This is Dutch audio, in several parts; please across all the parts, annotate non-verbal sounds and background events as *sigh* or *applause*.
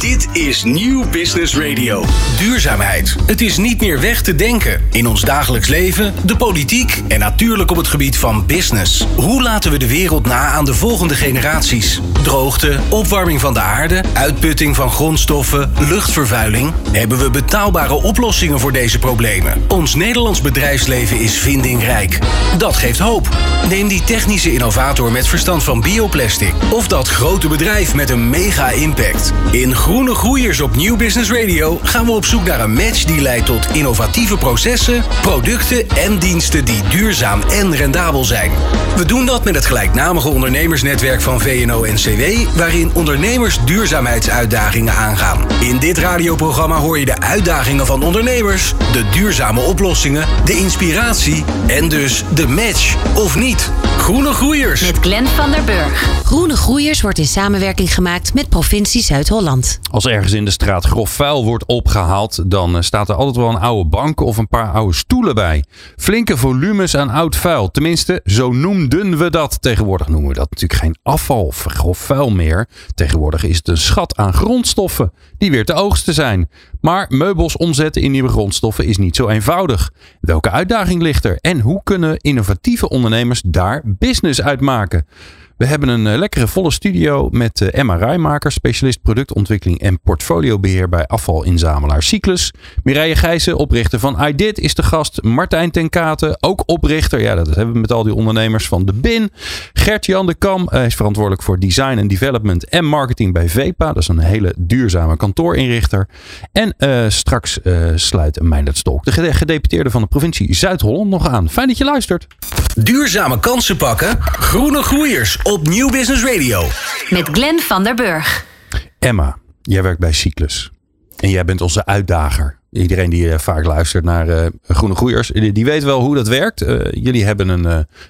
Dit is Nieuw Business Radio. Duurzaamheid. Het is niet meer weg te denken. In ons dagelijks leven, de politiek en natuurlijk op het gebied van business. Hoe laten we de wereld na aan de volgende generaties? Droogte, opwarming van de aarde, uitputting van grondstoffen, luchtvervuiling. Hebben we betaalbare oplossingen voor deze problemen? Ons Nederlands bedrijfsleven is vindingrijk. Dat geeft hoop. Neem die technische innovator met verstand van bioplastic. Of dat grote bedrijf met een mega impact. In Groene Groeiers op Nieuw Business Radio gaan we op zoek naar een match die leidt tot innovatieve processen, producten en diensten die duurzaam en rendabel zijn. We doen dat met het gelijknamige ondernemersnetwerk van VNO-NCW, waarin ondernemers duurzaamheidsuitdagingen aangaan. In dit radioprogramma hoor je de uitdagingen van ondernemers, de duurzame oplossingen, de inspiratie en dus de match of niet. Groene Groeiers. Met Glenn van der Burg. Groene Groeiers wordt in samenwerking gemaakt met provincie Zuid-Holland. Als ergens in de straat grof vuil wordt opgehaald, dan eh, staat er altijd wel een oude bank of een paar oude stoelen bij. Flinke volumes aan oud vuil. Tenminste, zo noemden we dat. Tegenwoordig noemen we dat natuurlijk geen afval of grof vuil meer. Tegenwoordig is het een schat aan grondstoffen die weer te oogsten zijn. Maar meubels omzetten in nieuwe grondstoffen is niet zo eenvoudig. Welke uitdaging ligt er en hoe kunnen innovatieve ondernemers daar business uit maken? We hebben een eh, lekkere volle studio met eh, Emma Rijmaker, specialist productontwikkeling en portfoliobeheer bij afvalinzamelaar Cyclus. Mireille Gijzen, oprichter van iDid, is de gast. Martijn ten Katen, ook oprichter. Ja, dat hebben we met al die ondernemers van de BIN. Gert-Jan de Kam uh, is verantwoordelijk voor design en development en marketing bij VEPA. Dat is een hele duurzame kantoorinrichter. En straks uh, sluit Meindert Stolk, de gedeputeerde van de provincie Zuid-Holland, nog aan. Fijn dat je luistert. Duurzame kansen pakken. Groene groeiers op Nieuw Business Radio. Met Glenn van der Burg. Emma, jij werkt bij Cyclus. En jij bent onze uitdager. Iedereen die uh, vaak luistert naar uh, Groene Groeiers, die, die, weet wel hoe dat werkt. Uh, jullie hebben een,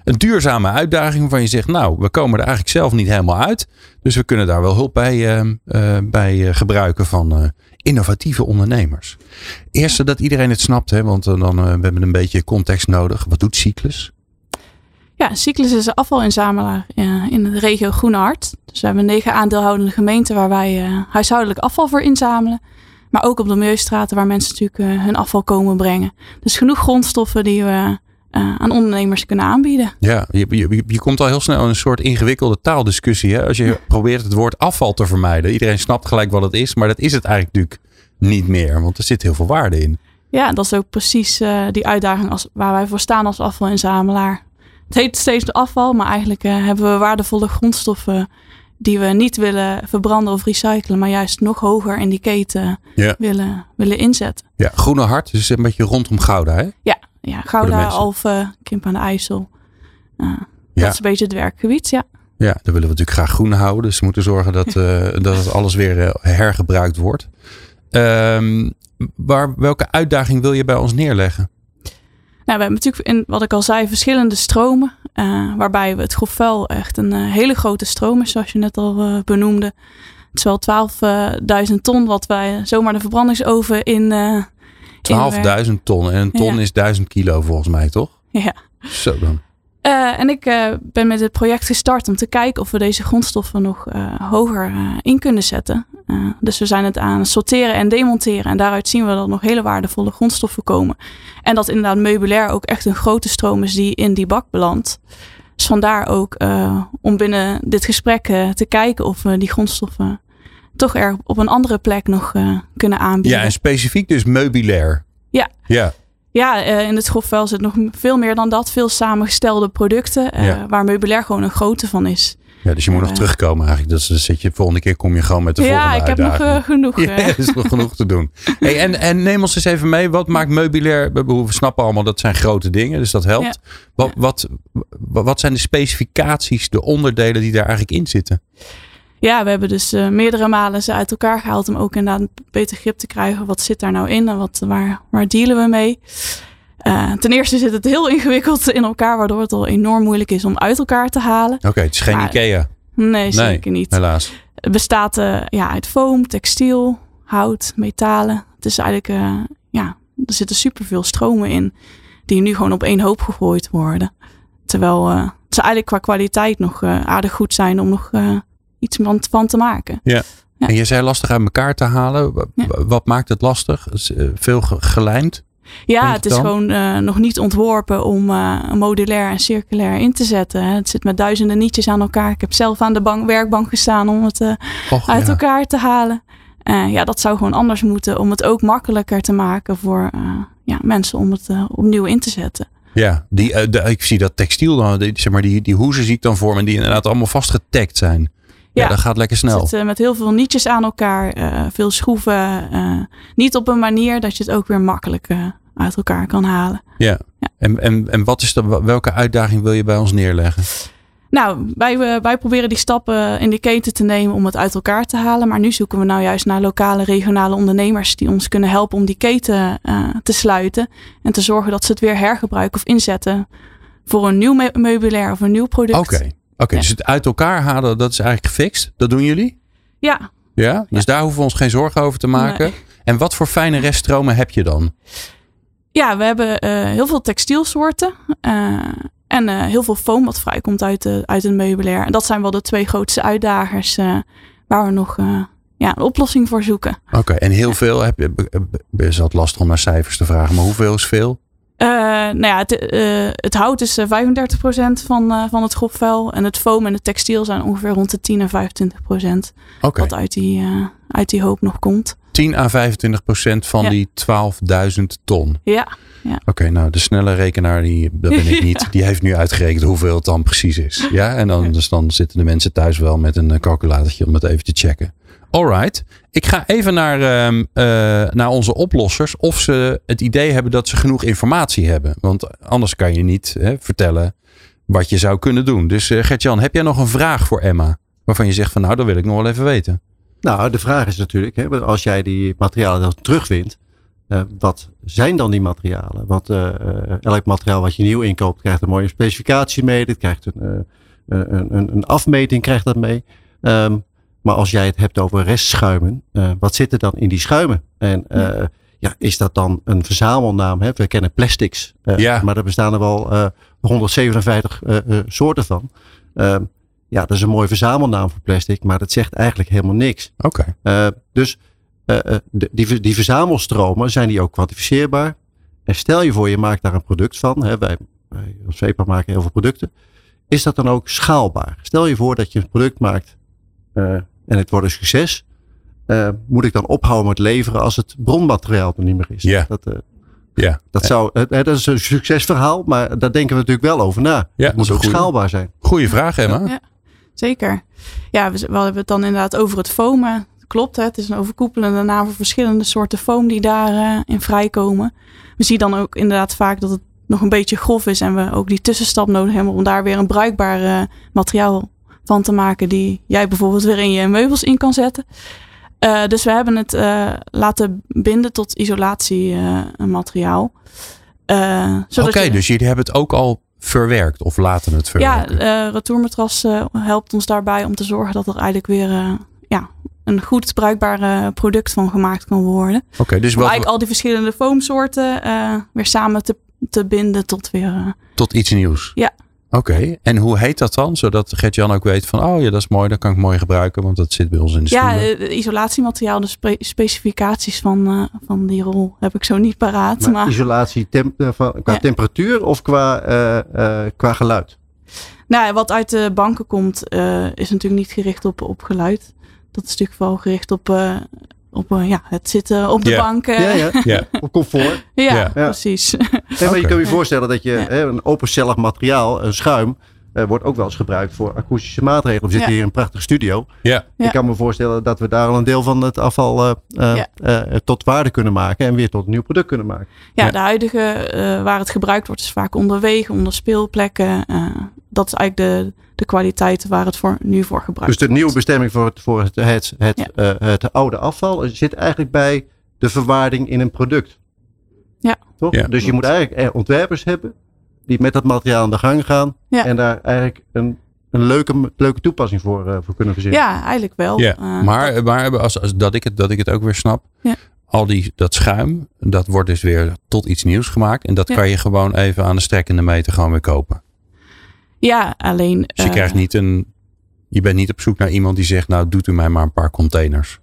een duurzame uitdaging waarvan je zegt, nou, we komen er eigenlijk zelf niet helemaal uit. Dus we kunnen daar wel hulp bij, bij gebruiken van innovatieve ondernemers. Eerst zodat iedereen het snapt, hè, want dan we hebben een beetje context nodig. Wat doet Cyclus? Ja, Cyclus is een afvalinzamelaar in de regio Groene Hart. Dus we hebben negen aandeelhoudende gemeenten waar wij uh, huishoudelijk afval voor inzamelen. Maar ook op de milieustraten waar mensen natuurlijk uh, hun afval komen brengen. Dus genoeg grondstoffen die we uh, aan ondernemers kunnen aanbieden. Ja, je, je, je, komt al heel snel in een soort ingewikkelde taaldiscussie. Hè? Als je ja. probeert het woord afval te vermijden. Iedereen snapt gelijk wat het is, maar dat is het eigenlijk natuurlijk niet meer. Want er zit heel veel waarde in. Ja, dat is ook precies die uitdaging als, waar wij voor staan als afvalinzamelaar. Het heet steeds afval, maar eigenlijk uh, hebben we waardevolle grondstoffen die we niet willen verbranden of recyclen, maar juist nog hoger in die keten ja. willen, willen inzetten. Ja, Groene Hart, dus een beetje rondom Gouda, hè? Ja, ja Gouda, Alphen, Kimp aan de IJssel. Uh, ja. Dat is een beetje het werkgebied, ja. Ja, daar willen we natuurlijk graag groen houden. Dus we moeten zorgen dat, uh, *laughs* dat het alles weer hergebruikt wordt. Um, waar, welke uitdaging wil je bij ons neerleggen? Nou, we hebben natuurlijk in wat ik al zei verschillende stromen. Uh, waarbij we het grofvuil echt een uh, hele grote stroom is, zoals je net al uh, benoemde. Het is wel 12.000 ton wat wij zomaar de verbrandingsoven in. 12.000 ton. En een ton ja. is 1000 kilo volgens mij, toch? Ja. Zo dan. Uh, en ik uh, ben met het project gestart om te kijken of we deze grondstoffen nog uh, hoger in kunnen zetten. dus we zijn het aan het sorteren en demonteren. En daaruit zien we dat nog hele waardevolle grondstoffen komen. En dat inderdaad meubilair ook echt een grote stroom is die in die bak belandt. Dus vandaar ook om binnen dit gesprek te kijken of we die grondstoffen toch er op een andere plek nog kunnen aanbieden. Ja, en specifiek dus meubilair. Ja. Ja. Ja, uh, in het grofvuil zit nog veel meer dan dat. Veel samengestelde producten ja. waar meubilair gewoon een grootte van is. Ja, dus je moet nog terugkomen eigenlijk. Dus dan zit je, volgende keer kom je gewoon met de ja, volgende Ja, ik heb nog genoeg. Ja, *laughs* er is nog genoeg te doen. Hey, en, en neem ons eens even mee. Wat maakt meubilair? We snappen allemaal dat zijn grote dingen. Dus dat helpt. Ja. Wat, wat, wat zijn de specificaties, de onderdelen die daar eigenlijk in zitten? Ja, we hebben dus uh, meerdere malen ze uit elkaar gehaald om ook inderdaad een beter grip te krijgen. Wat zit daar nou in en wat, waar, waar dealen we mee? Uh, ten eerste zit het heel *laughs* ingewikkeld in elkaar, waardoor het al enorm moeilijk is om uit elkaar te halen. Oké, okay, het is geen maar, Ikea. Nee, zeker nee, niet. Helaas. Het bestaat uh, ja, uit foam, textiel, hout, metalen. Het is eigenlijk, ja, er zitten superveel stromen in die nu gewoon op één hoop gegooid worden. Terwijl ze eigenlijk qua kwaliteit nog aardig goed zijn om nog iets van te maken. Ja. Ja. En je zei lastig uit elkaar te halen. Ja. Wat maakt het lastig? Eh, Veel ge- gelijmd? Ja, het is dan? gewoon eh, nog niet ontworpen om eh, modulair en circulair in te zetten. hè. Het zit met duizenden nietjes aan elkaar. Ik heb zelf aan de bank, werkbank gestaan om het Och, uit ja. elkaar te halen. Ja, dat zou gewoon anders moeten om het ook makkelijker te maken voor ja, mensen om het opnieuw in te zetten. Ja, die, de- ik zie dat textiel dan, die, zeg maar, die, die hoezen zie ik dan voor me, die inderdaad allemaal vastgetagd zijn. Ja, dat gaat lekker snel. Het zit eh, met heel veel nietjes aan elkaar, eh, veel schroeven. eh, niet op een manier dat je het ook weer makkelijk uit elkaar kan halen. Ja. Ja. En, en, en wat is de, welke uitdaging wil je bij ons neerleggen? Nou, wij, wij proberen die stappen in de keten te nemen om het uit elkaar te halen. Maar nu zoeken we nou juist naar lokale, regionale ondernemers die ons kunnen helpen om die keten te sluiten. En te zorgen dat ze het weer hergebruiken of inzetten voor een nieuw me- meubilair of een nieuw product. Oké, oké. Ja. dus het uit elkaar halen, dat is eigenlijk gefixt. Dat doen jullie? Ja, Ja? Dus daar hoeven we ons geen zorgen over te maken. Nee. En wat voor fijne reststromen heb je dan? ja we hebben eh, heel veel textielsoorten. eh, en eh, heel veel foam wat vrijkomt uit, de, uit een meubilair. En dat zijn wel de twee grootste uitdagers waar we nog ja, een oplossing voor zoeken. Oké, en heel veel heb je. Is dat lastig om naar cijfers te vragen, maar hoeveel is veel? Eh, nou ja, het, eh, het hout is eh, 35% van, eh, van het grofvuil. En het foam en het textiel zijn ongeveer rond de 10 en 25% Oké, wat uit die, uit die hoop nog komt. 10 à 25 procent van Ja. die 12.000 ton. Ja, Oké, nou de snelle rekenaar, die, dat ben ik niet. *laughs* Die heeft nu uitgerekend hoeveel het dan precies is. Ja, en dan, dus dan zitten de mensen thuis wel met een calculatortje om het even te checken. Alright, ik ga even naar, ehm, eh, naar onze oplossers of ze het idee hebben dat ze genoeg informatie hebben. Want anders kan je niet hè, vertellen wat je zou kunnen doen. Dus eh Gert-Jan, heb jij nog een vraag voor Emma? Waarvan je zegt van nou, dat wil ik nog wel even weten. Nou, de vraag is natuurlijk, hè, als jij die materialen dan terugwint, eh, wat zijn dan die materialen? Want elk materiaal wat je nieuw inkoopt, krijgt een mooie specificatie mee. Dit krijgt een, een, een, afmeting, krijgt dat mee. Ehm, maar als jij het hebt over restschuimen, eh, wat zit er dan in die schuimen? En eh, ja, is dat dan een verzamelnaam? Hè? We kennen plastics, eh, Ja. maar er bestaan er wel eh, 157 eh, eh, soorten van. Ehm, ja, dat is een mooie verzamelnaam voor plastic, maar dat zegt eigenlijk helemaal niks. Oké, dus de, die, die verzamelstromen, zijn die ook kwantificeerbaar? En stel je voor, je maakt daar een product van. Hè, wij, wij als VEPA maken heel veel producten. Is dat dan ook schaalbaar? Stel je voor dat je een product maakt uh, en het wordt een succes. Uh, moet ik dan ophouden met leveren als het bronmateriaal er niet meer is? Ja. Dat, uh, ja. dat, zou, uh, dat is een succesverhaal, maar daar denken we natuurlijk wel over na. Ja, het moet ook goeie. schaalbaar zijn. Goeie vraag Emma. Ja. zeker. Ja, we, we hebben het dan inderdaad over het foamen. Klopt, hè? het is een overkoepelende naam voor verschillende soorten foam die daarin in vrijkomen. We zien dan ook inderdaad vaak dat het nog een beetje grof is en we ook die tussenstap nodig hebben om daar weer een bruikbaar uh, materiaal van te maken die jij bijvoorbeeld weer in je meubels in kan zetten. Uh, dus we hebben het uh, laten binden tot isolatiemateriaal. Uh, Oké, okay, dus jullie hebben het ook al verwerkt of laten het verwerken? Ja, Retourmatras helpt ons daarbij om te zorgen dat er eigenlijk weer ja, een goed bruikbaar product van gemaakt kan worden. Oké, okay, dus wat... eigenlijk al die verschillende foamsoorten weer samen te, te binden tot weer... tot iets nieuws? Ja. Oké, okay. en hoe heet dat dan? Zodat Gert-Jan ook weet van, oh ja, dat is mooi, dat kan ik mooi gebruiken, want dat zit bij ons in de Ja, stoelen. isolatiemateriaal, de spe specificaties van, uh, van die rol heb ik zo niet paraat. Maar, maar... isolatie temp van, qua ja. temperatuur of qua, uh, qua geluid? Nou, wat uit de banken komt, uh, is natuurlijk niet gericht op, op geluid. Dat is natuurlijk vooral gericht op, uh, op uh, ja, het zitten op de Ja. bank. Ja, ja. Ja. *laughs* Op comfort. Ja, Ja. precies. Nee, maar Oké. je *laughs* kan je voorstellen dat je Ja. hè, een opencellig materiaal, een schuim, eh, wordt ook wel eens gebruikt voor akoestische maatregelen. We zitten Ja. hier in een prachtige studio. Ja, Ja. Ik kan me voorstellen dat we daar al een deel van het afval eh, eh, Ja. eh, tot waarde kunnen maken en weer tot een nieuw product kunnen maken. Ja, Ja. de huidige eh, waar het gebruikt wordt is vaak onder wegen, onder speelplekken. Eh, dat is eigenlijk de, de kwaliteit waar het voor, nu voor gebruikt Dus de wordt. nieuwe bestemming voor het, voor het, het, het, Ja. eh, het oude afval zit eigenlijk bij de verwaarding in een product. Ja. Toch? Ja. Dus je moet eigenlijk er ontwerpers hebben die met dat materiaal aan de gang gaan Ja. en daar eigenlijk een, een leuke, leuke toepassing voor, eh, voor kunnen verzinnen. Ja, eigenlijk wel. ja. Eh, maar, maar als, als, dat, ik het, dat ik het ook weer snap. Ja. Al die, dat schuim, dat wordt dus weer tot iets nieuws gemaakt. En dat kan je gewoon even aan de strekkende meter gewoon weer kopen. Ja, alleen. Dus je eh, krijgt niet een Je bent niet op zoek naar iemand die zegt, nou doet u mij maar een paar containers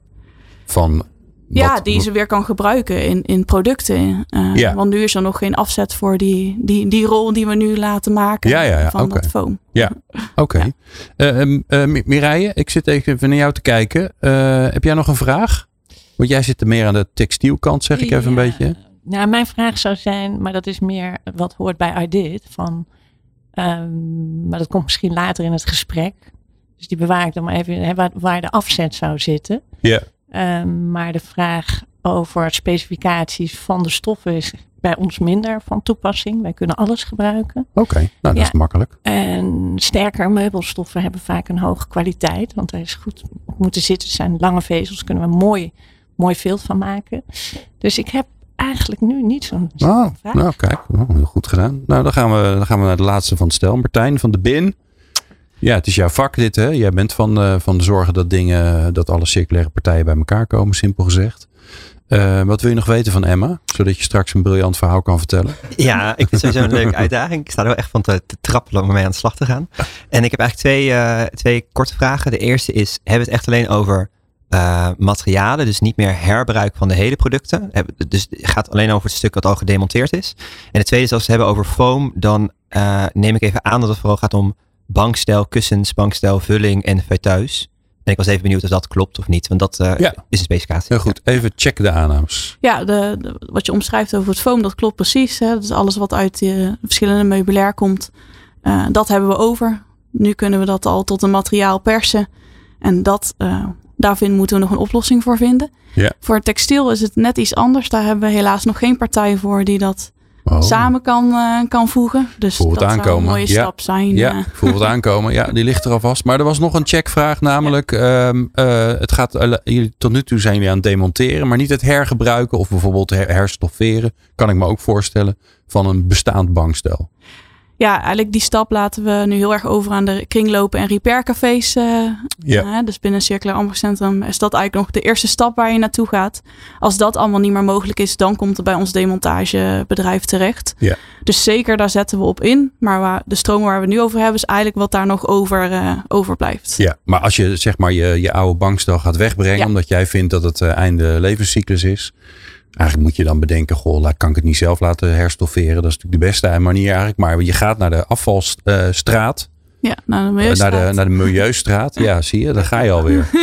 van Ja, wat- die ze weer kan gebruiken in, in producten. Eh, Ja. Want nu is er nog geen afzet voor die, die, die rol die we nu laten maken Ja, ja, ja, van dat foam. Ja, *laughs* oké. Ja. Eh, ehm, eh, Mi- Mireille, ik zit even naar jou te kijken. Eh, heb jij nog een vraag? Want jij zit er meer aan de textielkant, zeg ik even een beetje. Nou, mijn vraag zou zijn, maar dat is meer wat hoort bij IDIT. Van, ehm, maar dat komt misschien later in het gesprek. Dus die bewaar ik dan maar even, waar, waar de afzet zou zitten. Ja. Ehm, maar de vraag over specificaties van de stoffen is bij ons minder van toepassing. Wij kunnen alles gebruiken. Oké, nou dat Ja. is makkelijk. En sterker meubelstoffen hebben vaak een hoge kwaliteit. Want daar is goed op moeten zitten. Het zijn lange vezels, kunnen we mooi, mooi vilt van maken. Dus ik heb eigenlijk nu niet zo'n Oh, vraag. nou kijk, oh, heel goed gedaan. Nou, dan gaan, we, dan gaan we naar de laatste van het stel. Martijn van de Bin. Ja, het is jouw vak dit hè. Jij bent van, eh, van de zorgen dat dingen, dat alle circulaire partijen bij elkaar komen, simpel gezegd. Eh, wat wil je nog weten van Emma? Zodat je straks een briljant verhaal kan vertellen. Ja, ik vind het sowieso een leuke *laughs* uitdaging. Ik sta er wel echt van te, te trappelen om ermee aan de slag te gaan. En ik heb eigenlijk twee, eh, twee korte vragen. De eerste is, hebben we het echt alleen over eh, materialen, dus niet meer herbruik van de hele producten. Dus het gaat alleen over het stuk dat al gedemonteerd is. En de tweede is, als we het hebben over foam, dan eh, neem ik even aan dat het vooral gaat om bankstel, kussens, bankstel, vulling en fauteuils. En ik was even benieuwd of dat klopt of niet, want dat eh, Ja. is een specificatie. Heel goed, even checken de aannames. Ja, de, de- wat je omschrijft over het foam, dat klopt precies. Hè. Dat is alles wat uit de verschillende meubilair komt. Eh, dat hebben we over. Nu kunnen we dat al tot een materiaal persen. En dat, eh, daar vind- moeten we nog een oplossing voor vinden. Ja. Voor textiel is het net iets anders. Daar hebben we helaas nog geen partij voor die dat Oh. samen kan, eh, kan voegen. Dus Voel het dat zou aankomen. een mooie Ja. stap zijn. Ja, eh. het aankomen. Ja, die ligt er alvast. Maar er was nog een checkvraag, namelijk ehm, eh, het gaat, jullie, tot nu toe zijn jullie aan het demonteren, maar niet het hergebruiken of bijvoorbeeld her- herstofferen, kan ik me ook voorstellen, van een bestaand bankstel. Ja, eigenlijk die stap laten we nu heel erg over aan de kringlopen en repaircafés. eh, Ja. dus binnen Circulair Ambachtcentrum is dat eigenlijk nog de eerste stap waar je naartoe gaat. Als dat allemaal niet meer mogelijk is, dan komt het bij ons demontagebedrijf terecht. Ja. Dus zeker, daar zetten we op in. Maar waar, de stroom waar we nu over hebben, is eigenlijk wat daar nog over, eh, overblijft. Ja, maar als je zeg maar je, je oude bankstel gaat wegbrengen, Ja. omdat jij vindt dat het eh, einde levenscyclus is, eigenlijk moet je dan bedenken, goh, kan ik het niet zelf laten herstofferen? Dat is natuurlijk de beste manier eigenlijk. Maar je gaat naar de afvalstraat. Ja, nou, de Eh, Milieustraat. Naar de, naar de Milieustraat. Ja, *laughs* zie je, daar ga je alweer. *laughs*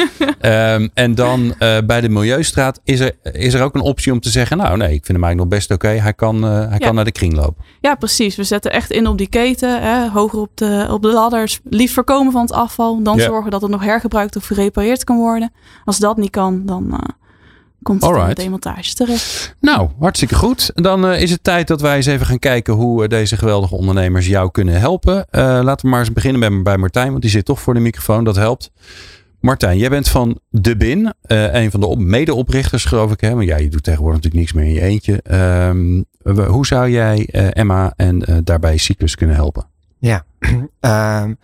Ehm, en dan eh, bij de Milieustraat is er, is er ook een optie om te zeggen: Nou, nee, ik vind hem eigenlijk nog best oké. Hij, kan, eh, hij Ja. kan naar de kringloop. Ja, precies. We zetten echt in op die keten. Hè, hoger op de, op de ladders. Liefst voorkomen van het afval. Dan Ja. zorgen dat het nog hergebruikt of gerepareerd kan worden. Als dat niet kan, dan komt het in de demontage terecht. Nou, hartstikke goed. Dan eh, is het tijd dat wij eens even gaan kijken hoe eh, deze geweldige ondernemers jou kunnen helpen. Eh, laten we maar eens beginnen bij, bij Martijn, want die zit toch voor de microfoon. Dat helpt. Martijn, jij bent van De Bin, eh, een van de op- medeoprichters, geloof ik. Hè? Want ja, je doet tegenwoordig natuurlijk niks meer in je eentje. Ehm, we- hoe zou jij eh, Emma en eh, daarbij Cyclus kunnen helpen? *clears throat* Ehm,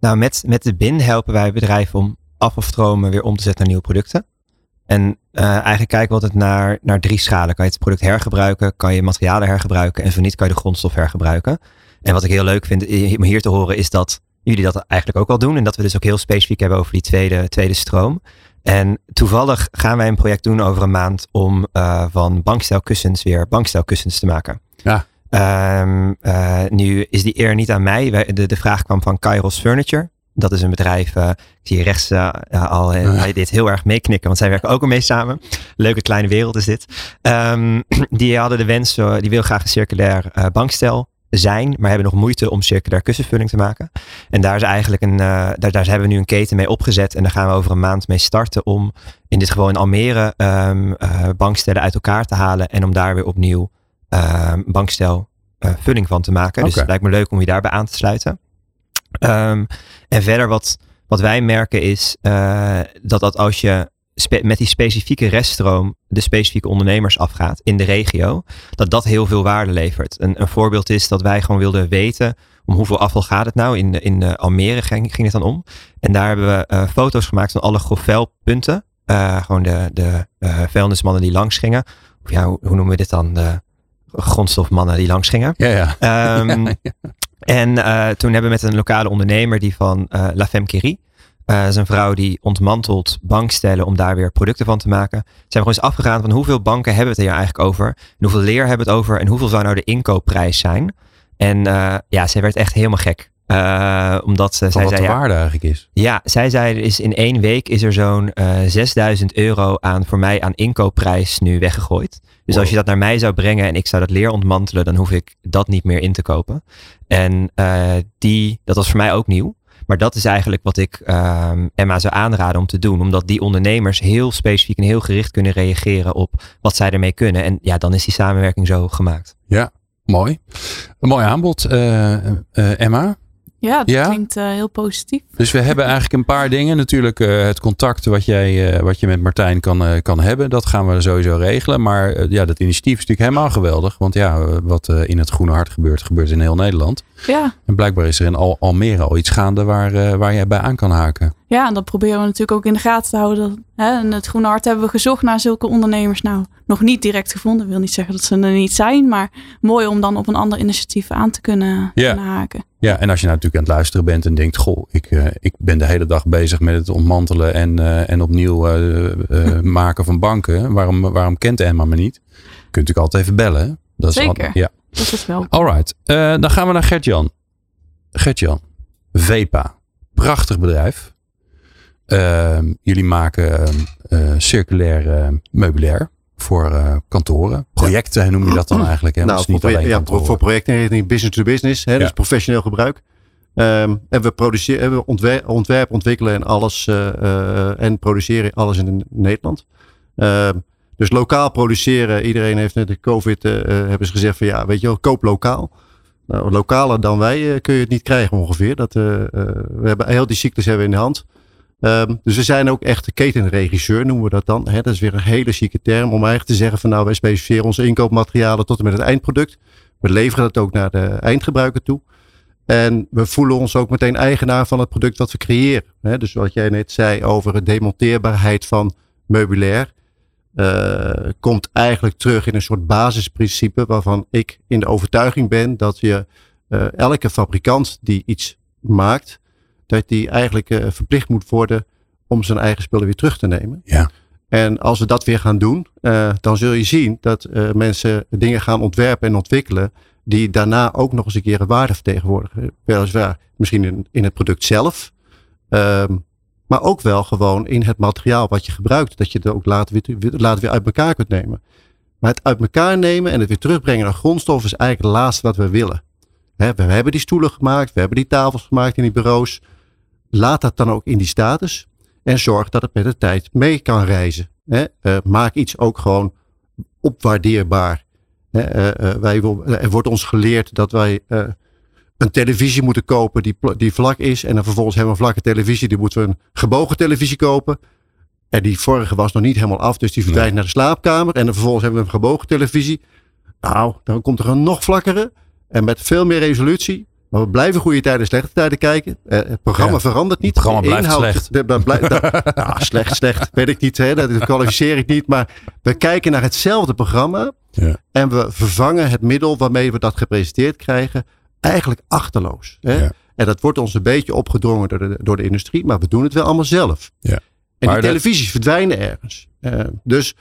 nou, met, met de BIN helpen wij bedrijven om afvalstromen weer om te zetten naar nieuwe producten. En eh, eigenlijk kijken we altijd naar, naar drie schalen. Kan je het product hergebruiken, kan je materialen hergebruiken en zo niet kan je de grondstof hergebruiken. En wat ik heel leuk vind i- om hier te horen is dat jullie dat eigenlijk ook al doen. En dat we dus ook heel specifiek hebben over die tweede, tweede stroom. En toevallig gaan wij een project doen over een maand om eh, van bankstelkussens weer bankstelkussens te maken. Ja. Ehm, eh, nu is die eer niet aan mij. Wij- De, de vraag kwam van Kairos Furniture. Dat is een bedrijf, eh, ik zie rechts eh, al hij dit heel erg meeknikken, want zij werken ook ermee samen. Leuke kleine wereld is dit. Ehm, *clears throat* die hadden de wens, die wil graag een circulair bankstel zijn, maar hebben nog moeite om circulair kussenvulling te maken. En daar is eigenlijk een, daar, daar hebben we nu een keten mee opgezet en daar gaan we over een maand mee starten om in dit geval in Almere ehm, eh, bankstellen uit elkaar te halen en om daar weer opnieuw ehm, bankstel vulling van te maken. Dus het lijkt me leuk om je daarbij aan te sluiten. Ehm, en verder wat, wat wij merken is eh, dat, dat als je met die specifieke reststroom de specifieke ondernemers afgaat in de regio, dat dat heel veel waarde levert. Een, een voorbeeld is dat wij gewoon wilden weten om hoeveel afval gaat het nou. In, in eh, Almere ging, ging het dan om. En daar hebben we eh, foto's gemaakt van alle grofvelpunten. Eh, gewoon de, de vuilnismannen die langs gingen. Of ja, hoe, hoe noemen we dit dan? De grondstofmannen die langs gingen. Ja, ja. Ehm, *laughs* En eh, toen hebben we met een lokale ondernemer die van eh La Femme Curie, Uh, is een vrouw die ontmantelt bankstellen om daar weer producten van te maken. Zijn we gewoon eens afgegaan van hoeveel banken hebben we het hier eigenlijk over? En hoeveel leer hebben we het over? En hoeveel zou nou de inkoopprijs zijn? En uh, ja, zij werd echt helemaal gek. Uh, omdat zij wat zei, de ja, waarde eigenlijk is. Ja, zij zei is in één week is er zo'n uh, 6000 euro aan voor mij aan inkoopprijs nu weggegooid. Dus als je dat naar mij zou brengen en ik zou dat leer ontmantelen, dan hoef ik dat niet meer in te kopen. En uh, die, dat was voor mij ook nieuw. Maar dat is eigenlijk wat ik um, Emma zou aanraden om te doen. Omdat die ondernemers heel specifiek en heel gericht kunnen reageren op wat zij ermee kunnen. En ja, dan is die samenwerking zo gemaakt. Ja, mooi. Een mooi aanbod, Emma. Ja, dat ja? klinkt uh, heel positief. Dus we hebben eigenlijk een paar dingen. Natuurlijk uh, het contact wat, jij, uh, wat je met Martijn kan, kan hebben. Dat gaan we sowieso regelen. Maar ja, dat initiatief is natuurlijk helemaal geweldig. Want ja, wat in het Groene Hart gebeurt, gebeurt in heel Nederland. Ja. En blijkbaar is er in Al Almere al iets gaande waar, waar jij bij aan kan haken. Ja, en dat proberen we natuurlijk ook in de gaten te houden. Hè? In het Groene Hart hebben we gezocht naar zulke ondernemers. Nou, nog niet direct gevonden. Ik wil niet zeggen dat ze er niet zijn. Maar mooi om dan op een ander initiatief aan te kunnen, ja. kunnen haken. Ja, en als je nou natuurlijk aan het luisteren bent en denkt: Goh, ik, uh, ik ben de hele dag bezig met het ontmantelen en, uh, en opnieuw uh, *laughs* maken van banken. Waarom, waarom kent Emma me niet? Je kunt natuurlijk altijd even bellen. Dat Zeker. Is al, ja. Dat is wel. Alright, dan gaan we naar Gert-Jan. Gert-Jan, VEPA. Prachtig bedrijf. Ehm, jullie maken circulair meubilair voor uh, kantoren. Projecten ja. noem je dat dan *clears throat* eigenlijk? Hè? Nou, dus voor, niet alleen ja, kantoren. voor projecten business to business, hè, Ja. dus professioneel gebruik. Ehm, en we produceren, we ontwerp, ontwerp ontwikkelen en alles eh, eh, en produceren alles in Nederland. Ehm, dus lokaal produceren. Iedereen heeft net de COVID eh, eh, hebben ze gezegd van ja, weet je wel, koop lokaal. Nou, lokaler dan wij eh, kun je het niet krijgen ongeveer. Dat, eh, eh, we hebben heel die ziektes hebben in de hand. Ehm, dus we zijn ook echt ketenregisseur, noemen we dat dan. Dat is weer een hele chique term om eigenlijk te zeggen van nou, wij specificeren onze inkoopmaterialen tot en met het eindproduct. We leveren het ook naar de eindgebruiker toe. En we voelen ons ook meteen eigenaar van het product wat we creëren. Dus wat jij net zei over de demonteerbaarheid van meubilair. eh, komt eigenlijk terug in een soort basisprincipe waarvan ik in de overtuiging ben dat je eh, elke fabrikant die iets maakt, dat die eigenlijk eh, verplicht moet worden om zijn eigen spullen weer terug te nemen. Ja. En als we dat weer gaan doen, eh, dan zul je zien dat eh, mensen dingen gaan ontwerpen en ontwikkelen die daarna ook nog eens een keer een waarde vertegenwoordigen. Weliswaar misschien in, in het product zelf, ehm, maar ook wel gewoon in het materiaal wat je gebruikt. Dat je het ook later weer, later weer uit elkaar kunt nemen. Maar het uit elkaar nemen en het weer terugbrengen naar grondstof is eigenlijk het laatste wat we willen. We hebben die stoelen gemaakt, we hebben die tafels gemaakt in die bureaus. Laat dat dan ook in die status. En zorg dat het met de tijd mee kan reizen. Hè? Eh, maak iets ook gewoon opwaardeerbaar. Hè? eh, eh, wij, er wordt ons geleerd dat wij een televisie moeten kopen die, die vlak is. En dan vervolgens hebben we een vlakke televisie. Die moeten we een gebogen televisie kopen. En die vorige was nog niet helemaal af. Dus die verdwijnt Nee. naar de slaapkamer. En dan vervolgens hebben we een gebogen televisie. Nou, dan komt er een nog vlakkere. En met veel meer resolutie. Maar we blijven goede tijden, slechte tijden kijken. Eh, het programma Ja. verandert niet. Het programma blijft inhoud- slecht. de- nou, *laughs* slecht, slecht. Weet ik niet. Hè? Dat kwalificeer ik niet. Maar we kijken naar hetzelfde programma. Ja. En we vervangen het middel waarmee we dat gepresenteerd krijgen. Eigenlijk achterloos. Hè? Ja. En dat wordt ons een beetje opgedrongen door de, door de industrie. Maar we doen het wel allemaal zelf. Ja. En Maar die televisies verdwijnen ergens. Eh, dus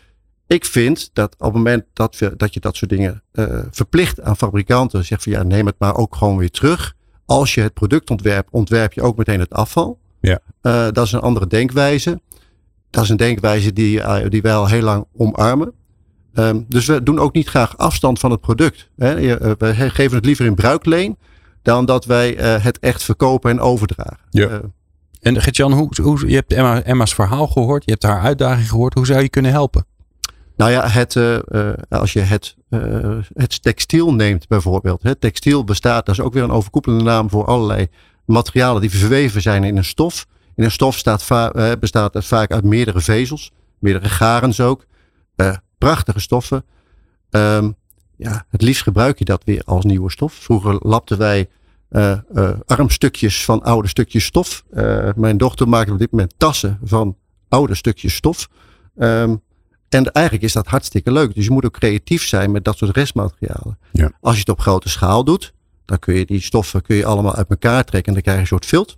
ik vind dat op het moment dat, we, dat je dat soort dingen eh, verplicht aan fabrikanten zegt van ja, neem het maar ook gewoon weer terug. Als je het product ontwerpt, ontwerp je ook meteen het afval. Ja. Eh, dat is een andere denkwijze. Dat is een denkwijze die, eh, die wij al heel lang omarmen. Ehm, dus we doen ook niet graag afstand van het product. Hè. We geven het liever in bruikleen dan dat wij het echt verkopen en overdragen. Ja. En Gert-Jan, hoe, hoe, je hebt Emma, Emma's verhaal gehoord. Je hebt haar uitdaging gehoord. Hoe zou je kunnen helpen? Nou ja, het, eh, eh, als je het, eh, het textiel neemt bijvoorbeeld. Hè, textiel bestaat, dat is ook weer een overkoepelende naam voor allerlei materialen die verweven zijn in een stof. In een stof staat bestaat het vaak uit meerdere vezels, meerdere garens ook. Prachtige stoffen. Ehm, ja, het liefst gebruik je dat weer als nieuwe stof. Vroeger lapten wij armstukjes van oude stukjes stof. Mijn dochter maakt op dit moment tassen van oude stukjes stof. Ehm, en eigenlijk is dat hartstikke leuk. Dus je moet ook creatief zijn met dat soort restmaterialen. Ja. Als je het op grote schaal doet, dan kun je die stoffen kun je allemaal uit elkaar trekken en dan krijg je een soort vilt.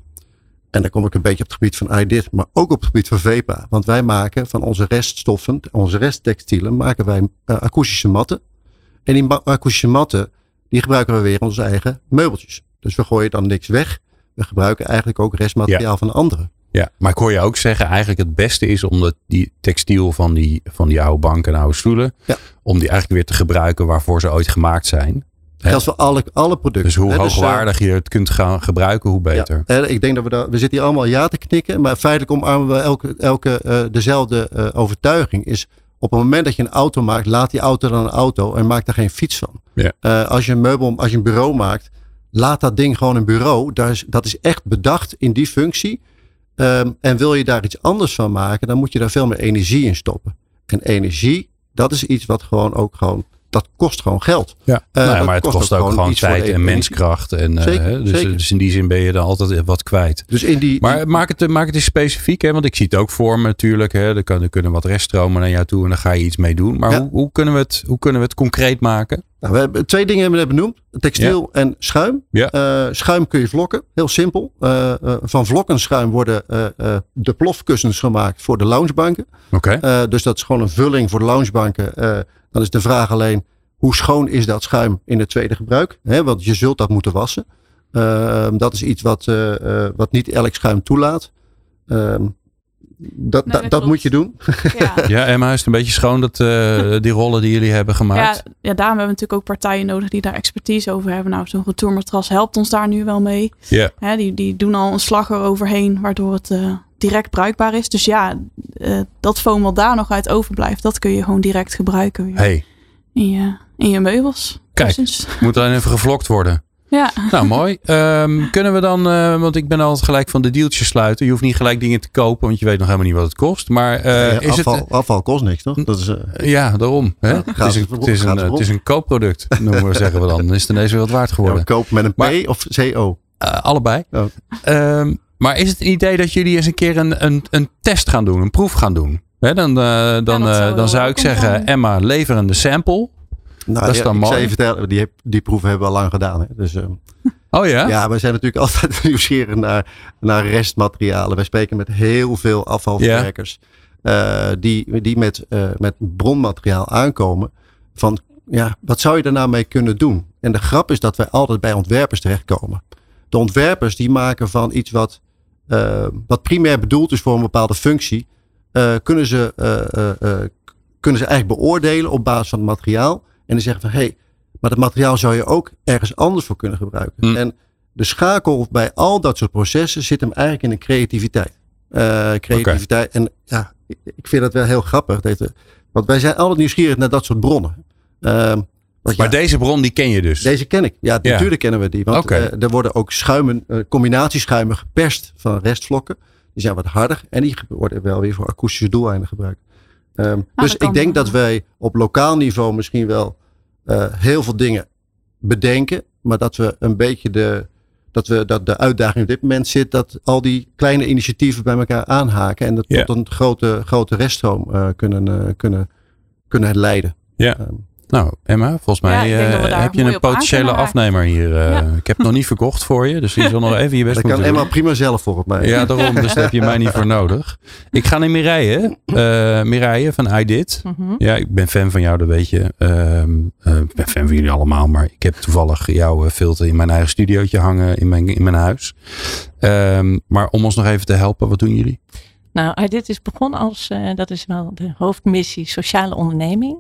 En dan kom ik een beetje op het gebied van IDIT, maar ook op het gebied van VEPA. Want wij maken van onze reststoffen, onze resttextielen, maken wij uh, akoestische matten. En die akoestische matten, die gebruiken we weer in onze eigen meubeltjes. Dus we gooien dan niks weg. We gebruiken eigenlijk ook restmateriaal van anderen. Ja, maar ik hoor je ook zeggen, eigenlijk het beste is om de, die textiel van die, van die oude banken en oude stoelen, ja. om die eigenlijk weer te gebruiken waarvoor ze ooit gemaakt zijn. Geldt voor alle, alle producten. Dus hoe He, hoogwaardig dus, je het kunt gaan gebruiken, hoe beter. Ja, ik denk dat we daar, we zitten hier allemaal ja te knikken, maar feitelijk omarmen we elke, elke uh, dezelfde uh, overtuiging. Is op het moment dat je een auto maakt, laat die auto dan een auto en maak daar geen fiets van. Ja. Uh, als je een meubel, als je een bureau maakt, laat dat ding gewoon een bureau. Daar is, dat is echt bedacht in die functie. Um, en wil je daar iets anders van maken, dan moet je daar veel meer energie in stoppen. En energie, dat is iets wat gewoon ook gewoon, dat kost gewoon geld. Ja, uh, nou ja maar het kost, kost ook, ook gewoon tijd en menskracht. En, zeker, uh, dus, zeker. dus in die zin ben je dan altijd wat kwijt. Dus in die, maar maak het, maak het eens specifiek, hè? want ik zie het ook voor me natuurlijk. Hè? Er, kan, er kunnen wat reststromen naar jou toe en dan ga je iets mee doen. Maar Ja. hoe, hoe, kunnen we het, hoe kunnen we het concreet maken? Nou, we hebben twee dingen hebben we benoemd. Textiel en schuim. Ja. Eh, schuim kun je vlokken. Heel simpel. Eh, eh, van vlokkenschuim worden eh, eh, de plofkussens gemaakt voor de loungebanken. Oké. Eh, dus dat is gewoon een vulling voor de loungebanken. Dan is de vraag alleen, hoe schoon is dat schuim in het tweede gebruik? Hè, want je zult dat moeten wassen. Eh, dat is iets wat, eh, eh, wat niet elk schuim toelaat. Ehm, dat, Nee, dat, dat moet je doen. Ja. *laughs* Ja, Emma, is het een beetje schoon dat eh, die rollen die jullie hebben Ja, gemaakt? ja, daarom hebben we natuurlijk ook partijen nodig die daar expertise over hebben. Nou, zo'n retourmatras helpt ons daar nu wel mee. Ja. Hè, die, die doen al een slag eroverheen, waardoor het eh, direct bruikbaar is. Dus ja, eh, dat foam wat daar nog uit overblijft, dat kun je gewoon direct gebruiken weer hey, in, je, in je meubels. Kijk. *laughs* moet dan even gevlokt worden. Ja, Nou, mooi. *laughs* Ehm, kunnen we dan, eh, want ik ben altijd gelijk van de dealtjes sluiten. Je hoeft niet gelijk dingen te kopen, want je weet nog helemaal niet wat het kost. Maar eh, Ja, is afval, het... afval kost niks, toch? Dat is, Ja, daarom. Hè? Ja, het, is een, het, is een, het is een koopproduct, noemen we, zeggen we dan. Dan is het ineens weer wat waard ja, geworden. koop met een P Maar- of CO. Eh, allebei. Oh. Ehm, maar is het een idee dat jullie eens een keer een, een, een test gaan doen, een proef gaan doen? Hè, dan, eh, dan, eh, zou dan zou ik zeggen. Emma, lever een sample. Nou, Dat is ja, dan ik mooi. zou je vertellen, die, die proeven hebben we al lang gedaan. Hè? Dus, eh, *laughs* Oh ja? ja, we zijn natuurlijk *laughs* altijd nieuwsgierig naar, naar restmaterialen. Wij spreken met heel veel afvalverwerkers. eh, die, die met, eh, met bronmateriaal aankomen. Van ja, wat zou je daar nou mee kunnen doen? En de grap is dat wij altijd bij ontwerpers terechtkomen. De ontwerpers die maken van iets wat, eh, wat primair bedoeld is voor een bepaalde functie. eh, kunnen, ze, eh, kunnen ze eigenlijk beoordelen op basis van het materiaal. En dan zeggen van hé, hey, maar dat materiaal zou je ook ergens anders voor kunnen gebruiken. Hm. En de schakel bij al dat soort processen zit hem eigenlijk in de creativiteit. Creativiteit. En ja, ik, vind dat wel heel grappig. Dat, want wij zijn altijd nieuwsgierig naar dat soort bronnen. Ehm, want Maar ja, deze bron die ken je dus. deze ken ik. Ja, Ja. natuurlijk kennen we die. Want Oké. eh, er worden ook schuimen, eh, combinatieschuimen geperst van restvlokken. Die zijn wat harder en die worden wel weer voor akoestische doeleinden gebruikt. Ehm, dus ik denk dat wij op lokaal niveau misschien wel eh, heel veel dingen bedenken. Maar dat we een beetje de, dat we, dat de uitdaging op dit moment zit. Dat al die kleine initiatieven bij elkaar aanhaken. En dat tot een grote, grote reststroom eh, kunnen, eh, kunnen, kunnen leiden. Ja. Ehm, Nou, Emma, volgens mij eh, heb je een potentiële afnemer hier. eh. Ja. Ik heb het nog niet verkocht voor je, dus je zal nog even je best dat kan Emma prima zelf volgens mij. Ja, daarom. Dus *laughs* daar heb je mij niet voor nodig. Ik ga naar Mireille. eh Mireille van iDid. Mhm. Ja, ik ben fan van jou, dat weet je. Ehm, eh, ik ben fan van jullie allemaal, maar ik heb toevallig jouw filter in mijn eigen studiootje hangen in mijn, in mijn huis. Ehm, maar om ons nog even te helpen, wat doen jullie? Nou, dit is begonnen als, eh, dat is wel de hoofdmissie, sociale onderneming.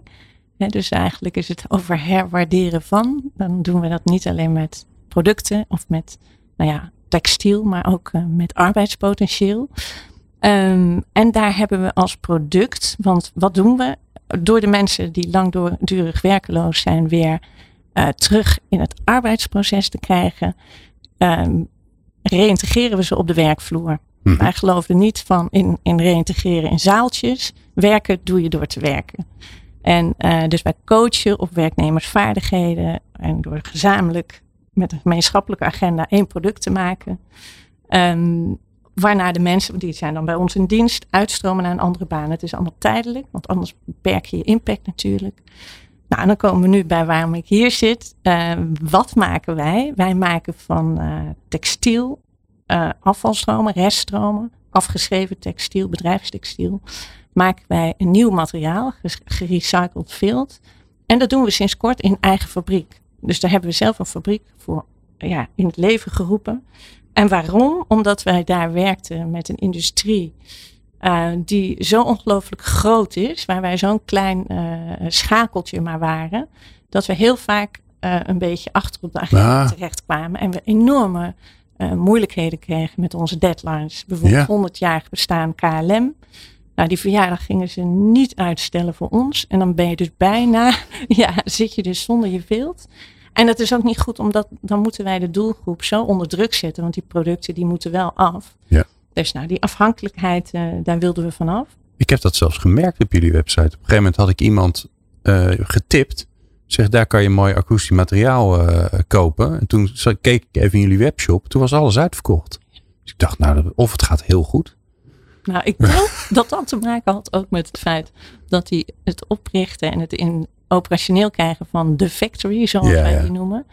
Dus eigenlijk is het over herwaarderen van. Dan doen we dat niet alleen met producten of met nou ja, textiel, maar ook eh, met arbeidspotentieel. Ehm, en daar hebben we als product, want wat doen we? Door de mensen die langdurig werkeloos zijn weer eh, terug in het arbeidsproces te krijgen, ehm, reïntegreren we ze op de werkvloer. Mhm. Wij geloven niet van in, in reïntegreren in zaaltjes. Werken doe je door te werken. En eh, dus wij coachen op werknemersvaardigheden en door gezamenlijk met een gemeenschappelijke agenda één product te maken. Ehm, waarna de mensen, die zijn dan bij ons in dienst, uitstromen naar een andere baan. Het is allemaal tijdelijk, want anders beperk je je impact natuurlijk. Nou, dan komen we nu bij waarom ik hier zit. Eh, wat maken wij? Wij maken van eh, textiel uh, afvalstromen, reststromen, afgeschreven textiel, bedrijfstextiel, maken wij een nieuw materiaal, gerecycled vilt. En dat doen we sinds kort in eigen fabriek. Dus daar hebben we zelf een fabriek voor ja, in het leven geroepen. En waarom? Omdat wij daar werkten met een industrie uh, die zo ongelooflijk groot is, waar wij zo'n klein uh, schakeltje maar waren, dat we heel vaak uh, een beetje achter op de agenda ja. terecht kwamen en we enorme moeilijkheden kregen met onze deadlines. Bijvoorbeeld ja. 100 jaar bestaan KLM. Nou, die verjaardag gingen ze niet uitstellen voor ons. En dan ben je dus bijna, *laughs* ja, zit je dus zonder je vilt. En dat is ook niet goed, omdat dan moeten wij de doelgroep zo onder druk zetten. Want die producten die moeten wel af. Ja. Dus nou, die afhankelijkheid, uh, daar wilden we vanaf. Ik heb dat zelfs gemerkt op jullie website. Op een gegeven moment had ik iemand uh, getipt. Zeg, daar kan je mooi akoestisch materiaal uh, kopen. En toen keek ik even in jullie webshop. Toen was alles uitverkocht. Dus ik dacht, nou, of het gaat heel goed. Nou, ik denk *laughs* dat dat te maken had ook met het feit dat hij het oprichten en het in operationeel krijgen van de factory, zoals ja, wij die noemen.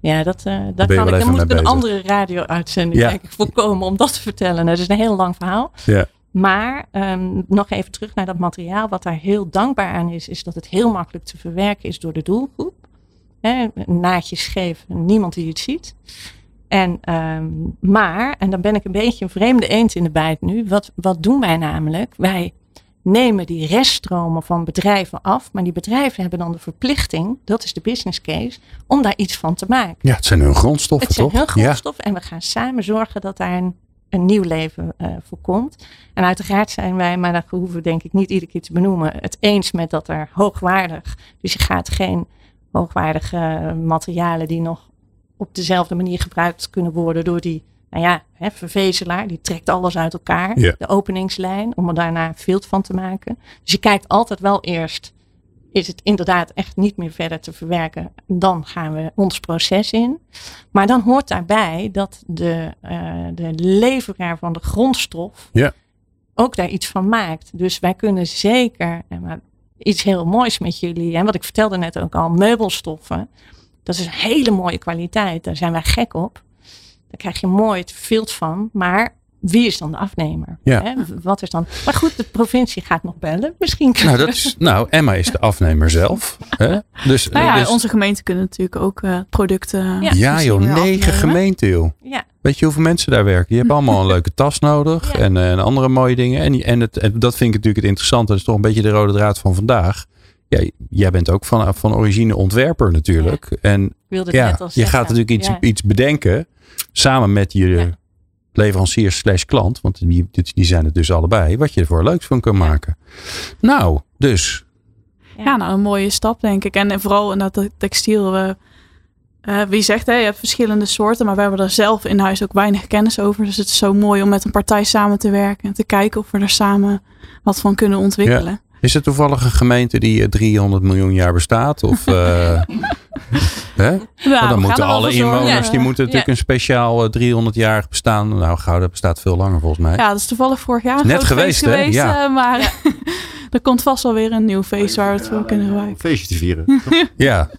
Ja, dat, uh, daar kan ik. Dan moet ik een andere radio-uitzending ja. voorkomen om dat te vertellen. Dat is een heel lang verhaal. Ja. Maar um, nog even terug naar dat materiaal. Wat daar heel dankbaar aan is, is dat het heel makkelijk te verwerken is door de doelgroep. Hè, naadjes scheef, niemand die het ziet. En, um, maar, en dan ben ik een beetje een vreemde eend in de bijt nu. Wat, wat doen wij namelijk? Wij nemen die reststromen van bedrijven af. Maar die bedrijven hebben dan de verplichting, dat is de business case, om daar iets van te maken. Ja, het zijn hun grondstoffen, het toch? Het zijn hun grondstoffen en we gaan samen zorgen dat daar een, een nieuw leven uh, voor komt. En uiteraard zijn wij, maar dat hoeven we denk ik niet iedere keer te benoemen, het eens met dat er hoogwaardig, dus je gaat geen hoogwaardige materialen die nog op dezelfde manier gebruikt kunnen worden door die nou ja, hè, vervezelaar, die trekt alles uit elkaar. De openingslijn, om er daarna een van te maken. Dus je kijkt altijd wel eerst, is het inderdaad echt niet meer verder te verwerken? Dan gaan we ons proces in. Maar dan hoort daarbij dat de, uh, de leveraar van de grondstof ja. ook daar iets van maakt. Dus wij kunnen zeker, maar iets heel moois met jullie, en wat ik vertelde net ook al, meubelstoffen. Dat is een hele mooie kwaliteit, daar zijn wij gek op. Daar krijg je mooi het veld van. Maar wie is dan de afnemer? Ja. Hè? Wat is dan? Maar goed, de provincie gaat nog bellen. Misschien. Nou, dat is, nou Emma is de afnemer zelf. Hè? Dus, nou ja, dus, onze gemeente kunnen natuurlijk ook uh, producten. Ja, ja joh, negen gemeenten joh. Ja. Weet je hoeveel mensen daar werken? Je hebt allemaal een *laughs* leuke tas nodig Ja. en, uh, en andere mooie dingen. En, en, het, en dat vind ik natuurlijk het interessante. Dat is toch een beetje de rode draad van vandaag. Ja, jij bent ook van, van origine ontwerper natuurlijk. En ja, je zeggen. gaat natuurlijk iets, Ja. iets bedenken. Samen met je Ja. leverancier slash klant. Want die, die zijn het dus allebei. Wat je ervoor leuks van kan Ja. maken. Nou, dus. Ja, nou een mooie stap denk ik. En, vooral in dat textiel. We, eh, wie zegt, hè, je hebt verschillende soorten, maar we hebben er zelf in huis ook weinig kennis over. Dus het is zo mooi om met een partij samen te werken en te kijken of we er samen wat van kunnen ontwikkelen. Is het toevallig een gemeente die eh, 300 miljoen jaar bestaat? Of, eh, *laughs* hè? Ja, we dan moeten alle inwoners, Ja. die moeten natuurlijk Ja. een speciaal 300-jarig bestaan. Nou, Gouda bestaat veel langer volgens mij. Ja, dat is toevallig vorig jaar Net geweest, hè? geweest. Ja. eh, maar *laughs* er komt vast wel weer een nieuw feest waar we het voor kunnen Een gebruiken. feestje te vieren. *laughs* Ja,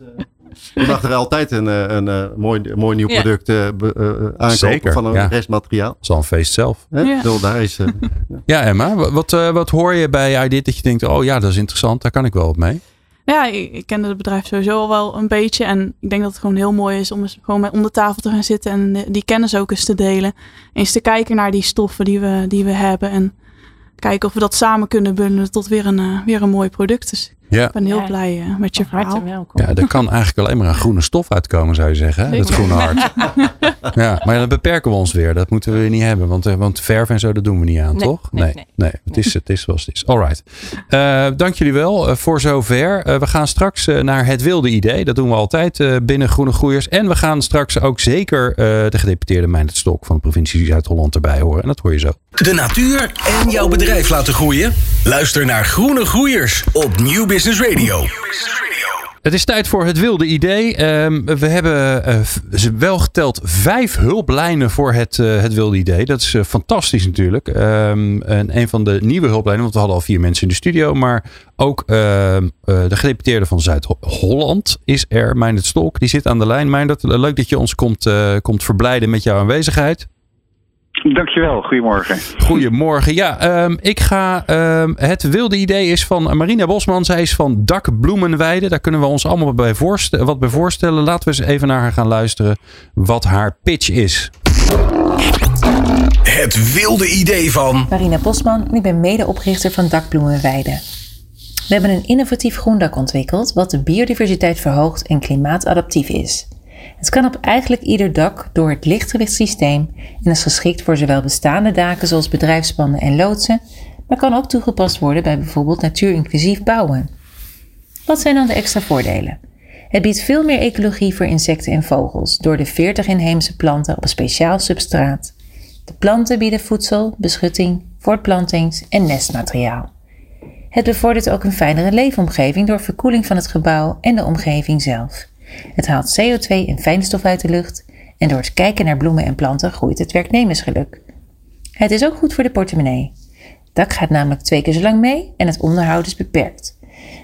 Je mag er altijd een, eh, een, eh, mooi, een mooi nieuw Ja. product eh, be- eh, aankopen Zeker, van een ja. restmateriaal. dat is al een feest zelf. Hè? Ja. Bedoel, daar is, *laughs* Ja, Emma, wa- wat, wat hoor je bij dit dat je denkt, oh ja, dat is interessant, daar kan ik wel op mee. Ja, ik, kende het bedrijf sowieso al wel een beetje. En ik denk dat het gewoon heel mooi is om eens gewoon met om de tafel te gaan zitten en die kennis ook eens te delen. Eens te kijken naar die stoffen die we, die we hebben. En kijken of we dat samen kunnen bundelen tot weer een, weer een mooi product. Dus Ja. ik ben heel Ja. blij eh, met je Van harte verhaal. welkom. Ja, er kan eigenlijk alleen maar een groene stof uitkomen, zou je zeggen. hè? Het groene hart. *laughs* Ja, maar dan beperken we ons weer. Dat moeten we weer niet hebben. Want, eh, want verf en zo, dat doen we niet aan, Nee, toch? nee, nee. nee. Het, is, het is zoals het is. Alright. Eh dank jullie wel voor zover. Eh, we gaan straks naar het wilde idee. Dat doen we altijd eh, binnen Groene Groeiers. En we gaan straks ook zeker eh, de gedeputeerde Meindert Stok van de provincie Zuid-Holland erbij horen. En dat hoor je zo. De natuur en jouw bedrijf laten groeien? Luister naar Groene Groeiers op Nieuw Business Radio. Het is tijd voor het wilde idee. Ehm, we hebben eh, wel geteld vijf hulplijnen voor het, eh, het wilde idee. Dat is eh, fantastisch natuurlijk. Ehm, en een van de nieuwe hulplijnen, want we hadden al vier mensen in de studio. Maar ook ehm, eh, de gedeputeerde van Zuid-Holland is er, Meindert Stolk. Die zit aan de lijn. Meindert, leuk dat je ons komt, komt verblijden met jouw aanwezigheid. Dankjewel, goedemorgen. Goedemorgen. Ja, ehm, ik ga. ehm, het wilde idee is van Marina Bosman. Zij is van Dak Bloemenweide. Daar kunnen we ons allemaal bij wat bij voorstellen. Laten we eens even naar haar gaan luisteren. Wat haar pitch is. Het wilde idee van. Marina Bosman en ik ben medeoprichter van Dakbloemenweide. We hebben een innovatief groendak ontwikkeld wat de biodiversiteit verhoogt en klimaatadaptief is. Het kan op eigenlijk ieder dak door het lichtgewichtssysteem en is geschikt voor zowel bestaande daken zoals bedrijfspanden en loodsen, maar kan ook toegepast worden bij bijvoorbeeld natuurinclusief bouwen. Wat zijn dan de extra voordelen? Het biedt veel meer ecologie voor insecten en vogels door de 40 inheemse planten op een speciaal substraat. De planten bieden voedsel, beschutting, voortplantings- en nestmateriaal. Het bevordert ook een fijnere leefomgeving door verkoeling van het gebouw en de omgeving zelf. Het haalt CO2 en fijnstof uit de lucht en door het kijken naar bloemen en planten groeit het werknemersgeluk. Het is ook goed voor de portemonnee. Dak gaat namelijk twee keer zo lang mee en het onderhoud is beperkt.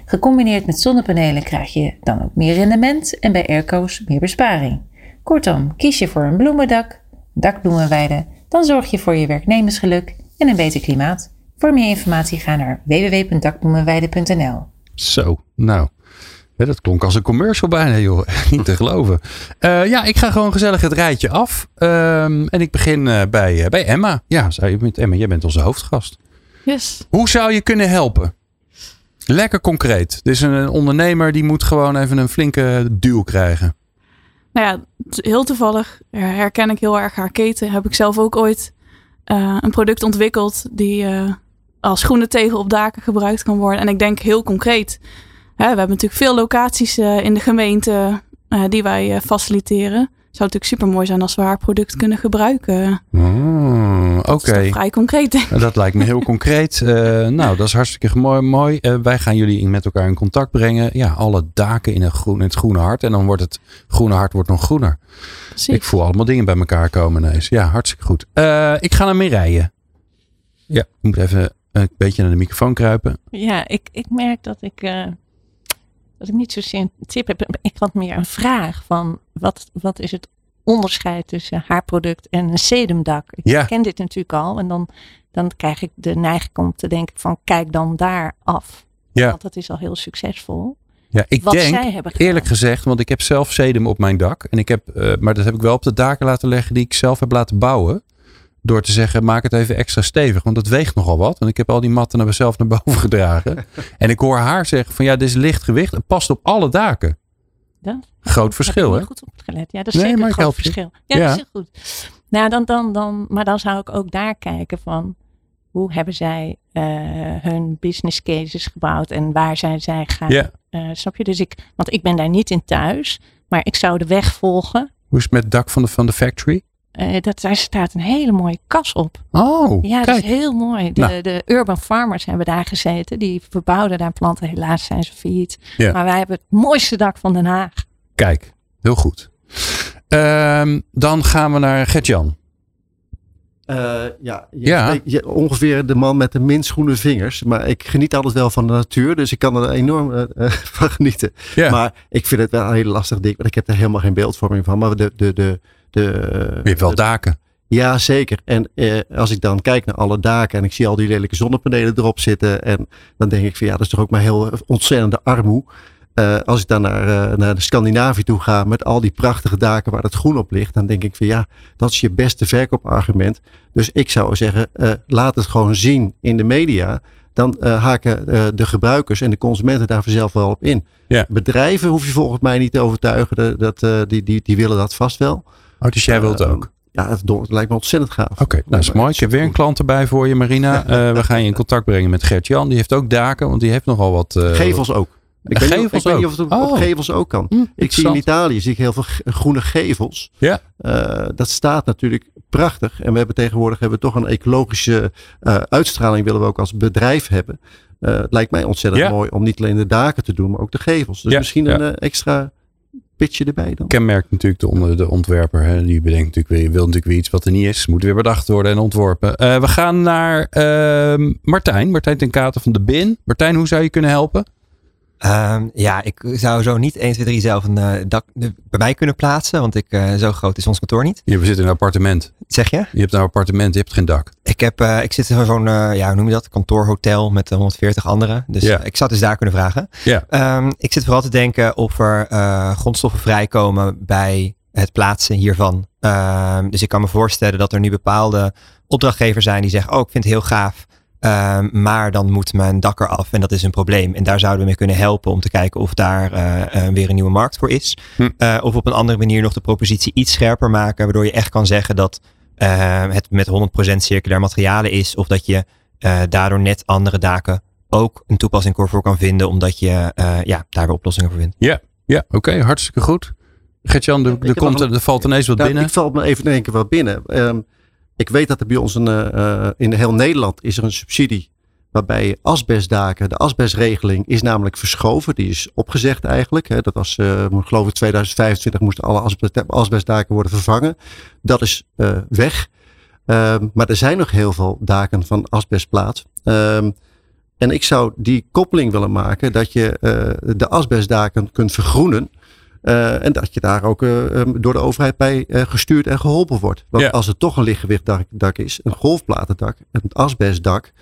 Gecombineerd met zonnepanelen krijg je dan ook meer rendement en bij airco's meer besparing. Kortom, kies je voor een bloemendak, dakbloemenweide, dan zorg je voor je werknemersgeluk en een beter klimaat. Voor meer informatie ga naar www.dakbloemenweide.nl. Zo, nou. Dat klonk als een commercial bijna, joh. *laughs* Niet te geloven. Eh, ja, ik ga gewoon gezellig het rijtje af. Ehm, en ik begin eh, bij, eh, bij Emma. Ja, met Emma, jij bent onze hoofdgast. Yes. Hoe zou je kunnen helpen? Lekker concreet. Dus een, een ondernemer die moet gewoon even een flinke duw krijgen. Nou ja, heel toevallig herken ik heel erg haar keten. Heb ik zelf ook ooit een product ontwikkeld die als groene tegel op daken gebruikt kan worden. En ik denk heel concreet. We hebben natuurlijk veel locaties eh, in de gemeente eh, die wij eh, faciliteren. Het zou natuurlijk super mooi zijn als we haar product kunnen gebruiken. Oh, Oké. Dat is toch vrij concreet, denk ik. Dat lijkt me heel *laughs* concreet. Eh, nou, dat is hartstikke mooi. mooi. Eh, wij gaan jullie in- met elkaar in contact brengen. Ja, alle daken in, een groen, in het groene hart. En dan wordt het groene hart wordt nog groener. Precies. Ik voel allemaal dingen bij elkaar komen ineens. Ja, hartstikke goed. Eh, ik ga naar Mireille. Ja, ik moet even een beetje naar de microfoon kruipen. Ja, ik, ik merk dat ik, eh, dat ik niet zozeer een tip heb. Ik had meer een vraag van wat, wat is het onderscheid tussen haar product en een sedumdak? Ik Ja. ken dit natuurlijk al en dan, dan krijg ik de neiging om te denken van kijk dan daar af. Ja. Want dat is al heel succesvol. Ja, ik Wat denk, zij hebben gedaan. eerlijk gezegd, want ik heb zelf sedum op mijn dak. En ik heb, eh, maar dat heb ik wel op de daken laten leggen die ik zelf heb laten bouwen. Door te zeggen, maak het even extra stevig. Want het weegt nogal wat. En ik heb al die matten naar mezelf naar boven *laughs* gedragen. en ik hoor haar zeggen van ja, dit is licht gewicht. Het past op alle daken. Dat, Groot verschil, hè? goed opgelet. Ja, dat is Nee, zeker een groot verschil. Ja, Ja. dat is heel goed. Nou, dan, dan, dan, maar dan zou ik ook daar kijken van hoe hebben zij eh, hun business cases gebouwd en waar zijn zij gaan. Ja. Eh, snap je? Dus ik, want ik ben daar niet in thuis, maar ik zou de weg volgen. Hoe is het met het dak van de, van de factory? Eh, dat, daar staat een hele mooie kas op. Oh, Ja, dat kijk. is heel mooi. De, Nou. de urban farmers hebben daar gezeten. Die verbouwden daar planten. Helaas zijn ze failliet. Ja. Maar wij hebben het mooiste dak van Den Haag. Kijk, heel goed. Ehm, dan gaan we naar Gertjan. Eh, ja, je- Ja. je- ongeveer de man met de minst groene vingers. Maar ik geniet altijd wel van de natuur. Dus ik kan er enorm eh, *laughs* van genieten. Ja. Maar ik vind het wel een hele lastig ding. Want ik heb er helemaal geen beeldvorming van. Maar de... de, de, de Je hebt wel daken. Ja, zeker. En eh, als ik dan kijk naar alle daken en ik zie al die lelijke zonnepanelen erop zitten. En dan denk ik van ja, dat is toch ook maar heel ontzettende armoe. Eh, als ik dan naar, eh, naar de Scandinavië toe ga met al die prachtige daken waar het groen op ligt. Dan denk ik van ja, dat is je beste verkoopargument. Dus ik zou zeggen, eh, laat het gewoon zien in de media. Dan eh, haken eh, de gebruikers en de consumenten daar vanzelf wel op in. Ja. Bedrijven hoef je volgens mij niet te overtuigen. Dat, eh, die, die, die willen dat vast wel. Oh, dus jij wilt het Eh, ook? Ja, het, lijkt me ontzettend gaaf. Oké, nou, dat is mooi. Ik heb weer een klant erbij voor je, Marina. Eh, we gaan je in contact brengen met Gert-Jan. Die heeft ook daken, want die heeft nogal wat... eh, Gevels ook. Ik weet, niet, Gevels ik weet niet ook? of het op, Oh. op gevels ook kan. Hm, ik zie in. Italië zie ik heel veel groene gevels. Ja. Eh, dat staat natuurlijk prachtig. En we hebben tegenwoordig hebben we toch een ecologische uitstraling willen we ook als bedrijf hebben. Het lijkt mij ontzettend Ja. mooi om niet alleen de daken te doen, maar ook de gevels. Dus Ja, misschien ja. een extra pitje erbij dan. kenmerkt natuurlijk de, de ontwerper. Hè. Die bedenkt natuurlijk weer, wil natuurlijk weer iets wat er niet is. Moet weer bedacht worden en ontworpen. Eh, we gaan naar ehm, Martijn. Martijn ten Katen van de BIN. Martijn, hoe zou je kunnen helpen? Ehm, ja, ik zou zo niet 1, 2, 3 zelf een uh, dak bij mij kunnen plaatsen. Want ik, uh, zo groot is ons kantoor niet. Je zit in een appartement. Zeg je? Je hebt een appartement, je hebt geen dak. Ik, heb, uh, ik zit in zo'n, ja, hoe noem je dat? Kantoorhotel met 140 anderen. Dus ik zou dus daar kunnen vragen. Yeah. Um, ik zit vooral te denken of er grondstoffen vrijkomen bij het plaatsen hiervan. Um, dus ik kan me voorstellen dat er nu bepaalde opdrachtgevers zijn die zeggen, oh ik vind het heel gaaf. Um, maar dan moet mijn dak eraf en dat is een probleem. En daar zouden we mee kunnen helpen om te kijken of daar uh, uh, weer een nieuwe markt voor is. Hm. Uh, of op een andere manier nog de propositie iets scherper maken, waardoor je echt kan zeggen dat het met 100% circulair materialen is. Of dat je daardoor net andere daken ook een toepassing voor kan vinden, omdat je ja, daar weer oplossingen voor vindt. Ja, ja oké, okay, hartstikke goed. Gertjan, er, er, komt, er valt ineens wat nou, binnen. Ik val me even in één keer wat binnen. Um, ik weet dat er bij ons een, uh, in heel Nederland is er een subsidie waarbij asbestdaken, de asbestregeling is namelijk verschoven. Die is opgezegd eigenlijk. Hè. Dat was, uh, geloof ik, 2025 moesten alle asbest, asbestdaken worden vervangen. Dat is weg. Um, maar er zijn nog heel veel daken van asbestplaat. Um, en ik zou die koppeling willen maken dat je de asbestdaken kunt vergroenen. Uh, en dat je daar ook uh, um, door de overheid bij uh, gestuurd en geholpen wordt. Want Ja. als het toch een lichtgewichtdak dak is, een golfplatendak, een asbestdak,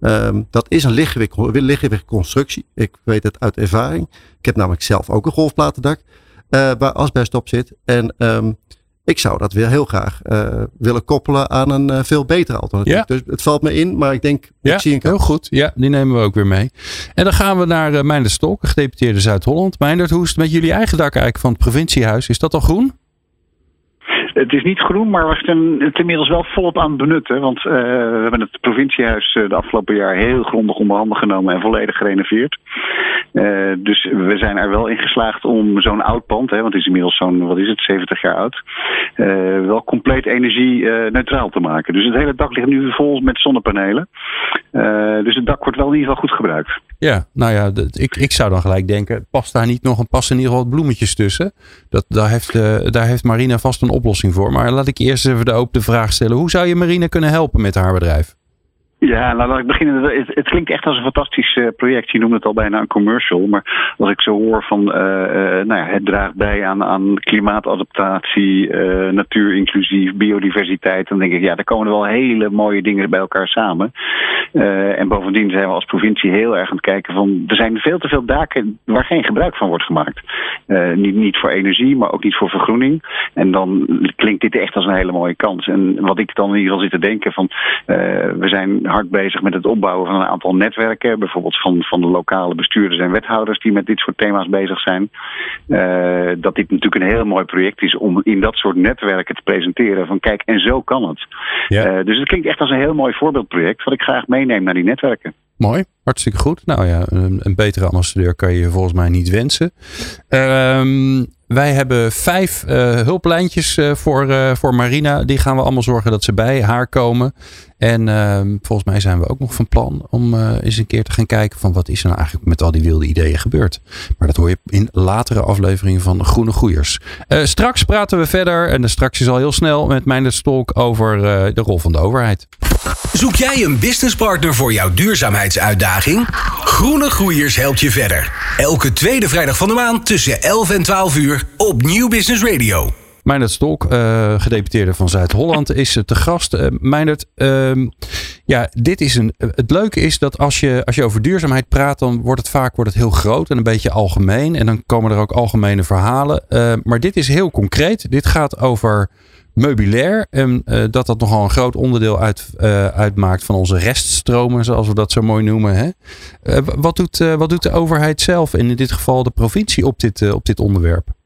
um, dat is een lichtgewicht, lichtgewichtconstructie. Ik weet het uit ervaring. Ik heb namelijk zelf ook een golfplatendak waar asbest op zit. En um, ik zou dat weer heel graag uh, willen koppelen aan een uh, veel beter alternatief. Ja. Dus het valt me in, maar ik denk, Ja, ik zie een heel goed. Ja, die nemen we ook weer mee. En dan gaan we naar uh, Meindert Stolk, gedeputeerde Zuid-Holland. Meindert, hoe is het met jullie eigen dak eigenlijk van het provinciehuis? Is dat al groen? Het is niet groen, maar we zijn het inmiddels wel volop aan het benutten. Want uh, we hebben het provinciehuis uh, de afgelopen jaar heel grondig onder handen genomen en volledig gerenoveerd. Uh, dus we zijn er wel in geslaagd om zo'n oud pand, hè, want het is inmiddels zo'n, wat is het, 70 jaar oud, wel compleet energie-neutraal te maken. Dus het hele dak ligt nu vol met zonnepanelen. dus het dak wordt wel in ieder geval goed gebruikt. Ja, nou ja, ik, ik zou dan gelijk denken, past daar niet nog een pas in ieder geval wat bloemetjes tussen? Dat, daar, heeft, daar heeft Marina vast een oplossing voor. Maar laat ik eerst even de open vraag stellen. Hoe zou je Marina kunnen helpen met haar bedrijf? Ja, nou laat ik beginnen. Het, het, klinkt echt als een fantastisch uh, project. Je noemde het al bijna een commercial. Maar als ik zo hoor van, uh, uh, nou ja, het draagt bij aan, aan klimaatadaptatie, natuur inclusief, biodiversiteit. Dan denk ik, ja, daar komen wel hele mooie dingen bij elkaar samen. en bovendien zijn we als provincie heel erg aan het kijken van, er zijn veel te veel daken waar geen gebruik van wordt gemaakt. niet, niet voor energie, maar ook niet voor vergroening. En dan klinkt dit echt als een hele mooie kans. En wat ik dan in ieder geval zit te denken van, we zijn hard bezig met het opbouwen van een aantal netwerken. Bijvoorbeeld van, van de lokale bestuurders en wethouders die met dit soort thema's bezig zijn. Uh, dat dit natuurlijk een heel mooi project is om in dat soort netwerken te presenteren. Van kijk, en zo kan het. Ja. Uh, dus het klinkt echt als een heel mooi voorbeeldproject. Wat ik graag meeneem naar die netwerken. Mooi, hartstikke goed. Nou ja, een, een betere ambassadeur kan je volgens mij niet wensen. Um, wij hebben vijf uh, hulplijntjes uh, voor, uh, voor Marina. Die gaan we allemaal zorgen dat ze bij haar komen. En ehm, volgens mij zijn we ook nog van plan om eens een keer te gaan kijken van wat is er nou eigenlijk met al die wilde ideeën gebeurd. Maar dat hoor je in latere afleveringen van Groene Groeiers. straks praten we verder en straks is al heel snel met Meindert Stolk over de rol van de overheid. Zoek jij een businesspartner voor jouw duurzaamheidsuitdaging? Groene Groeiers helpt je verder. Elke tweede vrijdag van de maand tussen 11 en 12 uur op Nieuw Business Radio. Meindert Stolk, uh, gedeputeerde van Zuid-Holland, is te gast. Uh, ja, dit is een. Het leuke is dat als je, als je over duurzaamheid praat, dan wordt het vaak wordt het heel groot en een beetje algemeen. En dan komen er ook algemene verhalen. maar dit is heel concreet. Dit gaat over meubilair. En dat dat nogal een groot onderdeel uit, uitmaakt van onze reststromen, zoals we dat zo mooi noemen. Hè? Wat, doet, wat doet de overheid zelf, en in dit geval de provincie, op dit, op dit onderwerp?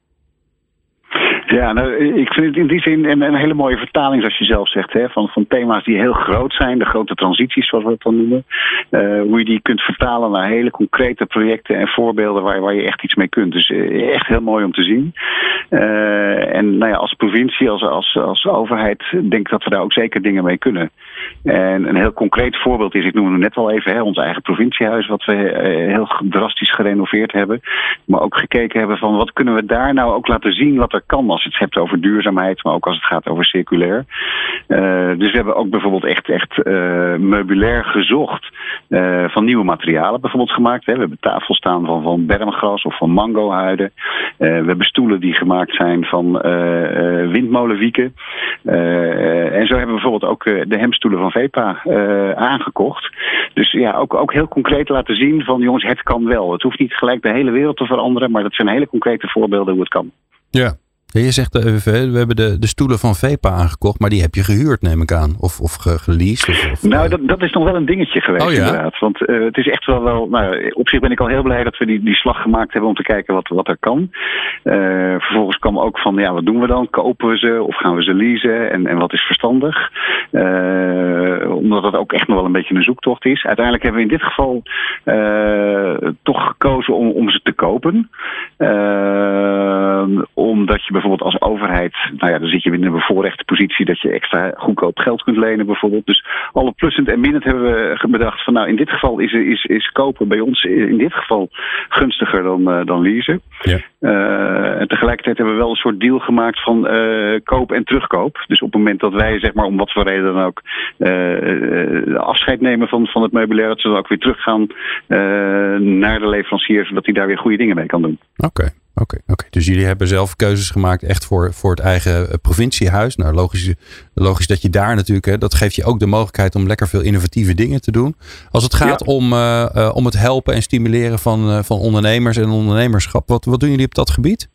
Ja, nou, ik vind het in die zin een, een, hele mooie vertaling, zoals je zelf zegt, hè, van, van thema's die heel groot zijn, de grote transities, zoals we het dan noemen. Uh, hoe je die kunt vertalen naar hele concrete projecten en voorbeelden waar, waar je echt iets mee kunt. Dus uh, echt heel mooi om te zien. Uh, en nou ja, als provincie, als, als, als overheid, denk ik dat we daar ook zeker dingen mee kunnen. En een heel concreet voorbeeld is, ik noemde net al even, hè, ons eigen provinciehuis, wat we heel drastisch gerenoveerd hebben. Maar ook gekeken hebben van wat kunnen we daar nou ook laten zien wat er kan als je het hebt over duurzaamheid, maar ook als het gaat over circulair. dus we hebben ook bijvoorbeeld echt, echt meubilair gezocht van nieuwe materialen bijvoorbeeld gemaakt. We hebben tafels staan van, van bermgras of van mangohuiden. we hebben stoelen die gemaakt zijn van windmolenwieken. en zo hebben we bijvoorbeeld ook de hemstoelen van Vepa aangekocht. Dus ja, ook, ook heel concreet laten zien van jongens, het kan wel. Het hoeft niet gelijk de hele wereld te veranderen, maar dat zijn hele concrete voorbeelden hoe het kan. Ja, je zegt even, we hebben de, de stoelen van VEPA aangekocht, maar die heb je gehuurd, neem ik aan. Of, of geleased? Of, of, nou, dat, dat is nog wel een dingetje geweest, oh, ja? inderdaad. Want uh, het is echt wel wel. Nou, op zich ben ik al heel blij dat we die, die slag gemaakt hebben om te kijken wat, wat er kan. Uh, vervolgens kwam ook van, ja, wat doen we dan? Kopen we ze of gaan we ze leasen? En, en wat is verstandig? Uh, omdat het ook echt nog wel een beetje een zoektocht is. Uiteindelijk hebben we in dit geval toch gekozen om, om ze te kopen. omdat je bijvoorbeeld als overheid, nou ja, dan zit je in een bevoorrechte positie dat je extra goedkoop geld kunt lenen bijvoorbeeld. Dus alle plussend en minnend hebben we bedacht van nou in dit geval is, is, is kopen bij ons in dit geval gunstiger dan, uh, dan leasen. Ja. Uh, en tegelijkertijd hebben we wel een soort deal gemaakt van uh, koop en terugkoop. Dus op het moment dat wij zeg maar om wat voor reden dan ook afscheid nemen van, van het meubilair, dat ze dan ook weer teruggaan naar de leverancier, zodat hij daar weer goede dingen mee kan doen. Oké. Oké, oké. dus jullie hebben zelf keuzes gemaakt echt voor, voor het eigen eh, provinciehuis. Nou, logisch, logisch dat je daar natuurlijk, hè, dat geeft je ook de mogelijkheid om lekker veel innovatieve dingen te doen. Als het gaat om, uh, om het helpen en stimuleren van, van ondernemers en ondernemerschap, wat, wat doen jullie op dat gebied?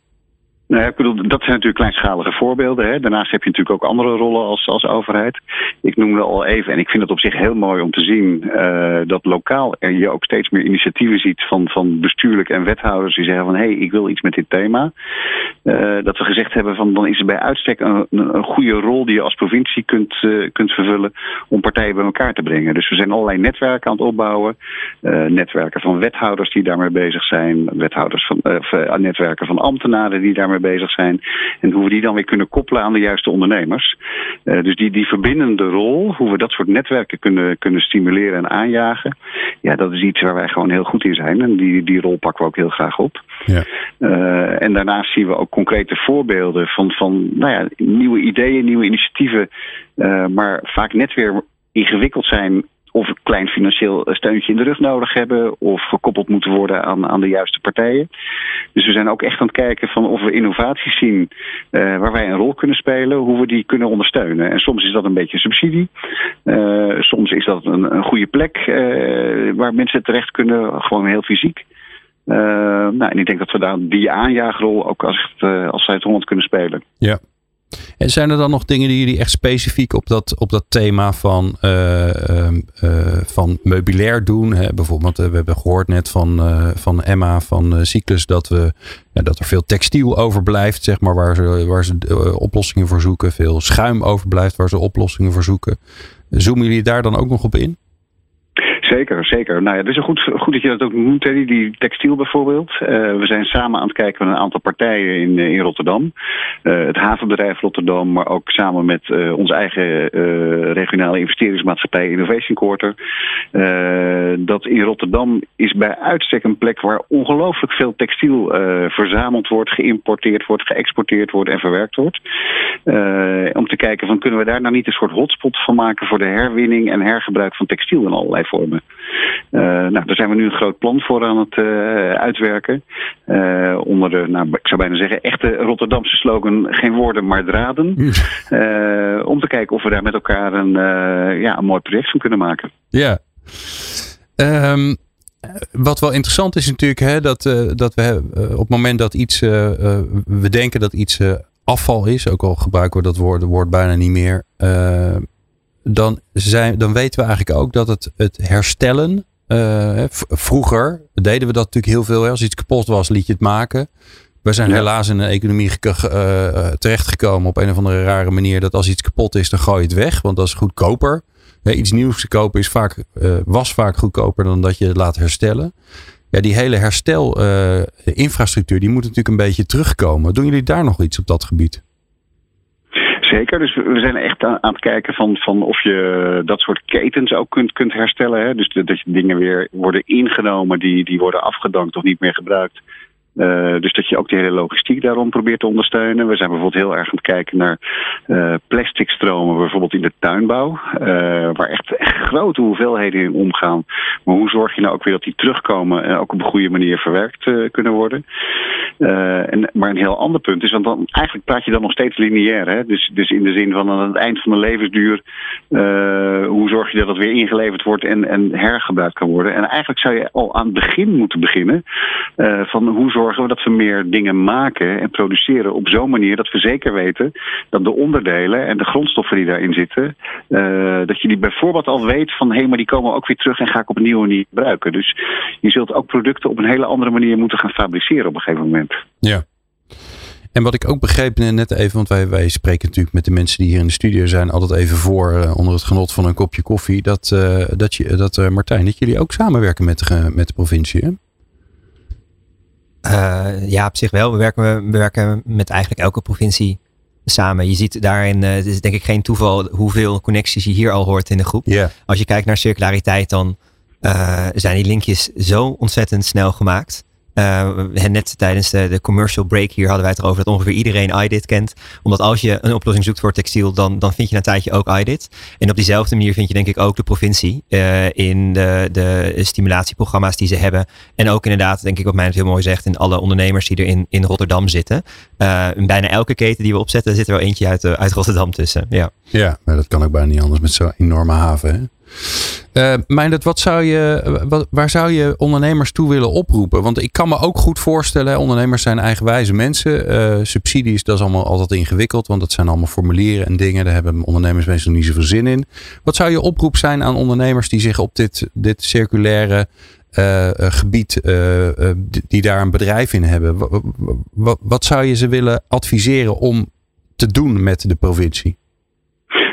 Nou ik bedoel, dat zijn natuurlijk kleinschalige voorbeelden. Hè. Daarnaast heb je natuurlijk ook andere rollen als, als overheid. Ik noemde al even, en ik vind het op zich heel mooi om te zien uh, dat lokaal er je ook steeds meer initiatieven ziet van, van bestuurlijk en wethouders die zeggen van hé, hey, ik wil iets met dit thema. Uh, dat we gezegd hebben van dan is het bij uitstek een, een goede rol die je als provincie kunt, uh, kunt vervullen om partijen bij elkaar te brengen. Dus we zijn allerlei netwerken aan het opbouwen. netwerken van wethouders die daarmee bezig zijn, wethouders van, netwerken van ambtenaren die daarmee bezig zijn. En hoe we die dan weer kunnen koppelen aan de juiste ondernemers. Uh, dus die, die verbindende rol, hoe we dat soort netwerken kunnen, kunnen stimuleren en aanjagen. Ja, dat is iets waar wij gewoon heel goed in zijn. En die, die rol pakken we ook heel graag op. Ja. Uh, en daarnaast zien we ook concrete voorbeelden van, van nou ja, nieuwe ideeën, nieuwe initiatieven. Uh, maar vaak net weer ingewikkeld zijn of een klein financieel steuntje in de rug nodig hebben of gekoppeld moeten worden aan, aan de juiste partijen. Dus we zijn ook echt aan het kijken van of we innovaties zien uh, waar wij een rol kunnen spelen, hoe we die kunnen ondersteunen. En soms is dat een beetje subsidie, uh, soms is dat een, een goede plek waar mensen terecht kunnen, gewoon heel fysiek. nou, en ik denk dat we daar die aanjaagrol ook als, als Zuid-Holland kunnen spelen. Ja, en zijn er dan nog dingen die jullie echt specifiek op dat, op dat thema van, uh, van meubilair doen? Hè? Bijvoorbeeld, we hebben gehoord net van, van Emma van Cyclus dat, we, ja, dat er veel textiel overblijft, zeg maar, waar ze, waar ze oplossingen voor zoeken. Veel schuim overblijft waar ze oplossingen voor zoeken. Zoomen jullie daar dan ook nog op in? Zeker, zeker. Nou ja, het is goed, goed dat je dat ook noemt, Teddy, die textiel bijvoorbeeld. Uh, we zijn samen aan het kijken met een aantal partijen in, eh, in Rotterdam. Uh, het havenbedrijf Rotterdam, maar ook samen met uh, onze eigen regionale investeringsmaatschappij Innovation Quarter. dat in Rotterdam is bij uitstek een plek waar ongelooflijk veel textiel verzameld wordt, geïmporteerd wordt, geëxporteerd wordt en verwerkt wordt. om te kijken van kunnen we daar nou niet een soort hotspot van maken voor de herwinning en hergebruik van textiel in allerlei vormen. Uh, nou, daar zijn we nu een groot plan voor aan het uh, uitwerken. Uh, onder de, nou, ik zou bijna zeggen, echte Rotterdamse slogan: geen woorden, maar draden. om te kijken of we daar met elkaar een, ja, een mooi project van kunnen maken. Ja. Um, wat wel interessant is natuurlijk, hè, dat, dat we op het moment dat iets, we denken dat iets afval is, ook al gebruiken we dat woord, woord bijna niet meer dan, zijn, dan weten we eigenlijk ook dat het, het herstellen. Uh, vroeger deden we dat natuurlijk heel veel. Hè? Als iets kapot was, liet je het maken. We zijn helaas in een economie uh, terechtgekomen op een of andere rare manier. Dat als iets kapot is, dan gooi je het weg. Want dat is goedkoper. iets nieuws te kopen is vaak, was vaak goedkoper dan dat je het laat herstellen. Ja, die hele herstelinfrastructuur die moet natuurlijk een beetje terugkomen. Doen jullie daar nog iets op dat gebied? Zeker, dus we zijn echt aan, het kijken van, van of je dat soort ketens ook kunt, kunt herstellen. Hè? Dus dat je dingen weer worden ingenomen die, die worden afgedankt of niet meer gebruikt. Uh, dus dat je ook die hele logistiek daarom probeert te ondersteunen. We zijn bijvoorbeeld heel erg aan het kijken naar uh, plastic stromen, bijvoorbeeld in de tuinbouw. Uh, waar echt, echt, grote hoeveelheden in omgaan. Maar hoe zorg je nou ook weer dat die terugkomen en ook op een goede manier verwerkt kunnen worden? en, maar een heel ander punt is, want dan, eigenlijk praat je dan nog steeds lineair. Hè? Dus, dus in de zin van aan het eind van de levensduur, hoe zorg je dat het weer ingeleverd wordt en, en hergebruikt kan worden? En eigenlijk zou je al aan het begin moeten beginnen van hoe zorg zorgen we dat we meer dingen maken en produceren op zo'n manier dat we zeker weten dat de onderdelen en de grondstoffen die daarin zitten, uh, dat je die bijvoorbeeld al weet van hé, maar die komen ook weer terug en ga ik op een nieuwe manier gebruiken. Dus je zult ook producten op een hele andere manier moeten gaan fabriceren op een gegeven moment. Ja. En wat ik ook begreep net even, want wij, wij spreken natuurlijk met de mensen die hier in de studio zijn, altijd even voor uh, onder het genot van een kopje koffie. Dat, uh, dat, je, dat Martijn, dat jullie ook samenwerken met de, met de provincie. Hè? Uh, ja, op zich wel. We werken, we werken met eigenlijk elke provincie samen. Je ziet daarin, uh, het is denk ik geen toeval hoeveel connecties je hier al hoort in de groep. Yeah. Als je kijkt naar circulariteit, dan uh, zijn die linkjes zo ontzettend snel gemaakt. Uh, net tijdens de, de, commercial break hier hadden wij het erover dat ongeveer iedereen iDit kent. Omdat als je een oplossing zoekt voor textiel, dan, dan vind je na een tijdje ook iDit. En op diezelfde manier vind je denk ik ook de provincie uh, in de, de stimulatieprogramma's die ze hebben. En ook inderdaad, denk ik wat mij het heel mooi zegt, in alle ondernemers die er in, in Rotterdam zitten. Uh, in bijna elke keten die we opzetten, zit er wel eentje uit, uit Rotterdam tussen. Ja, ja maar dat kan ook bijna niet anders met zo'n enorme haven. Hè? Uh, Meindert, wat zou je, waar zou je ondernemers toe willen oproepen? Want ik kan me ook goed voorstellen, ondernemers zijn eigenwijze mensen. Uh, subsidies, dat is allemaal altijd ingewikkeld, want dat zijn allemaal formulieren en dingen. Daar hebben ondernemers meestal niet zoveel zin in. Wat zou je oproep zijn aan ondernemers die zich op dit, dit circulaire uh, gebied, die, daar een bedrijf in hebben? Wat zou je ze willen adviseren om te doen met de provincie?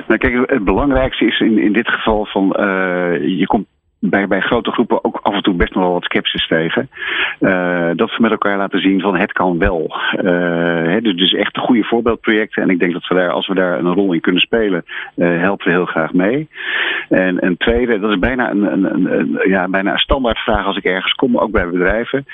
Nou, kijk, het belangrijkste is in, in dit geval van uh, je komt bij, bij grote groepen ook af en toe best nog wel wat sceptisch tegen. Uh, dat we met elkaar laten zien van het kan wel. Hè, dus, dus echt een goede voorbeeldprojecten. En ik denk dat we daar, als we daar een rol in kunnen spelen, uh, helpen we heel graag mee. En een tweede, dat is bijna een, een, ja, bijna een standaardvraag als ik ergens kom, ook bij bedrijven,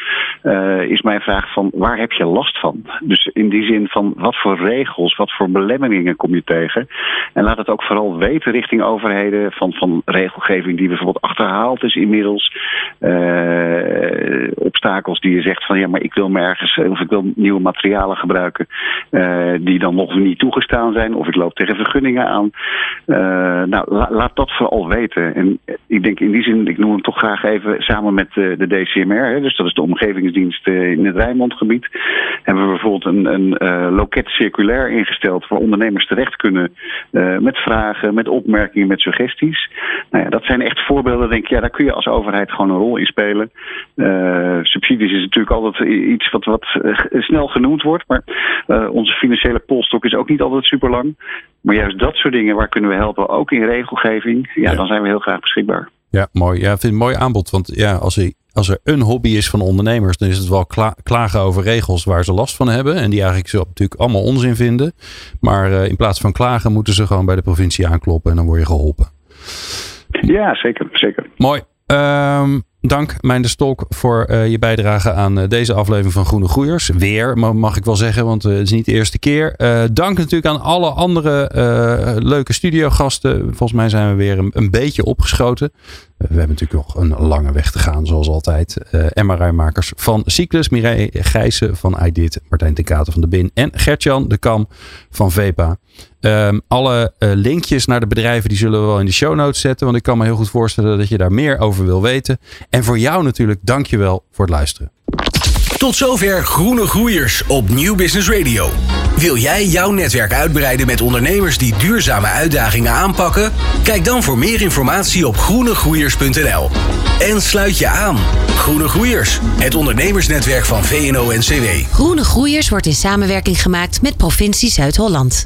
is mijn vraag van waar heb je last van? Dus in die zin van wat voor regels, wat voor belemmeringen kom je tegen? En laat het ook vooral weten richting overheden van, van regelgeving die bijvoorbeeld achter is inmiddels. Uh, obstakels die je zegt van ja, maar ik wil me ergens of ik wil nieuwe materialen gebruiken uh, die dan nog niet toegestaan zijn. Of ik loop tegen vergunningen aan. Uh, nou, la, laat dat vooral weten. En ik denk in die zin, ik noem hem toch graag even samen met de, de DCMR. Hè, dus dat is de omgevingsdienst in het Rijnmondgebied. Hebben we bijvoorbeeld een, een loket circulair ingesteld waar ondernemers terecht kunnen met vragen, met opmerkingen, met suggesties. Nou ja, dat zijn echt voorbeelden denk ja, daar kun je als overheid gewoon een rol in spelen. Uh, subsidies is natuurlijk altijd iets wat, wat uh, snel genoemd wordt. Maar uh, onze financiële polstok is ook niet altijd super lang. Maar juist dat soort dingen, waar kunnen we helpen? Ook in regelgeving. Ja, ja. dan zijn we heel graag beschikbaar. Ja, mooi. Ja, ik vind het een mooi aanbod. Want ja, als er, als er een hobby is van ondernemers, dan is het wel kla klagen over regels waar ze last van hebben. En die eigenlijk zo natuurlijk allemaal onzin vinden. Maar in plaats van klagen moeten ze gewoon bij de provincie aankloppen en dan word je geholpen. Ja, zeker. zeker. Mooi. Um, dank, Mijn de Stolk, voor uh, je bijdrage aan uh, deze aflevering van Groene Groeiers. Weer, mag ik wel zeggen, want uh, het is niet de eerste keer. dank natuurlijk aan alle andere leuke studiogasten. Volgens mij zijn we weer een beetje opgeschoten. We hebben natuurlijk nog een lange weg te gaan, zoals altijd. MRI-makers van Cyclus, Mireille Gijssen van iDit, Martijn Katen van de BIN en Gertjan de Kam van VEPA. Um, alle uh, linkjes naar de bedrijven die zullen we wel in de show notes zetten. Want ik kan me heel goed voorstellen dat je daar meer over wil weten. En voor jou natuurlijk, dankjewel voor het luisteren. Tot zover Groene Groeiers op Nieuw Business Radio. Wil jij jouw netwerk uitbreiden met ondernemers die duurzame uitdagingen aanpakken? Kijk dan voor meer informatie op groenegroeiers.nl. En sluit je aan. Groene Groeiers, het ondernemersnetwerk van VNO-NCW. Groene Groeiers wordt in samenwerking gemaakt met provincie Zuid-Holland.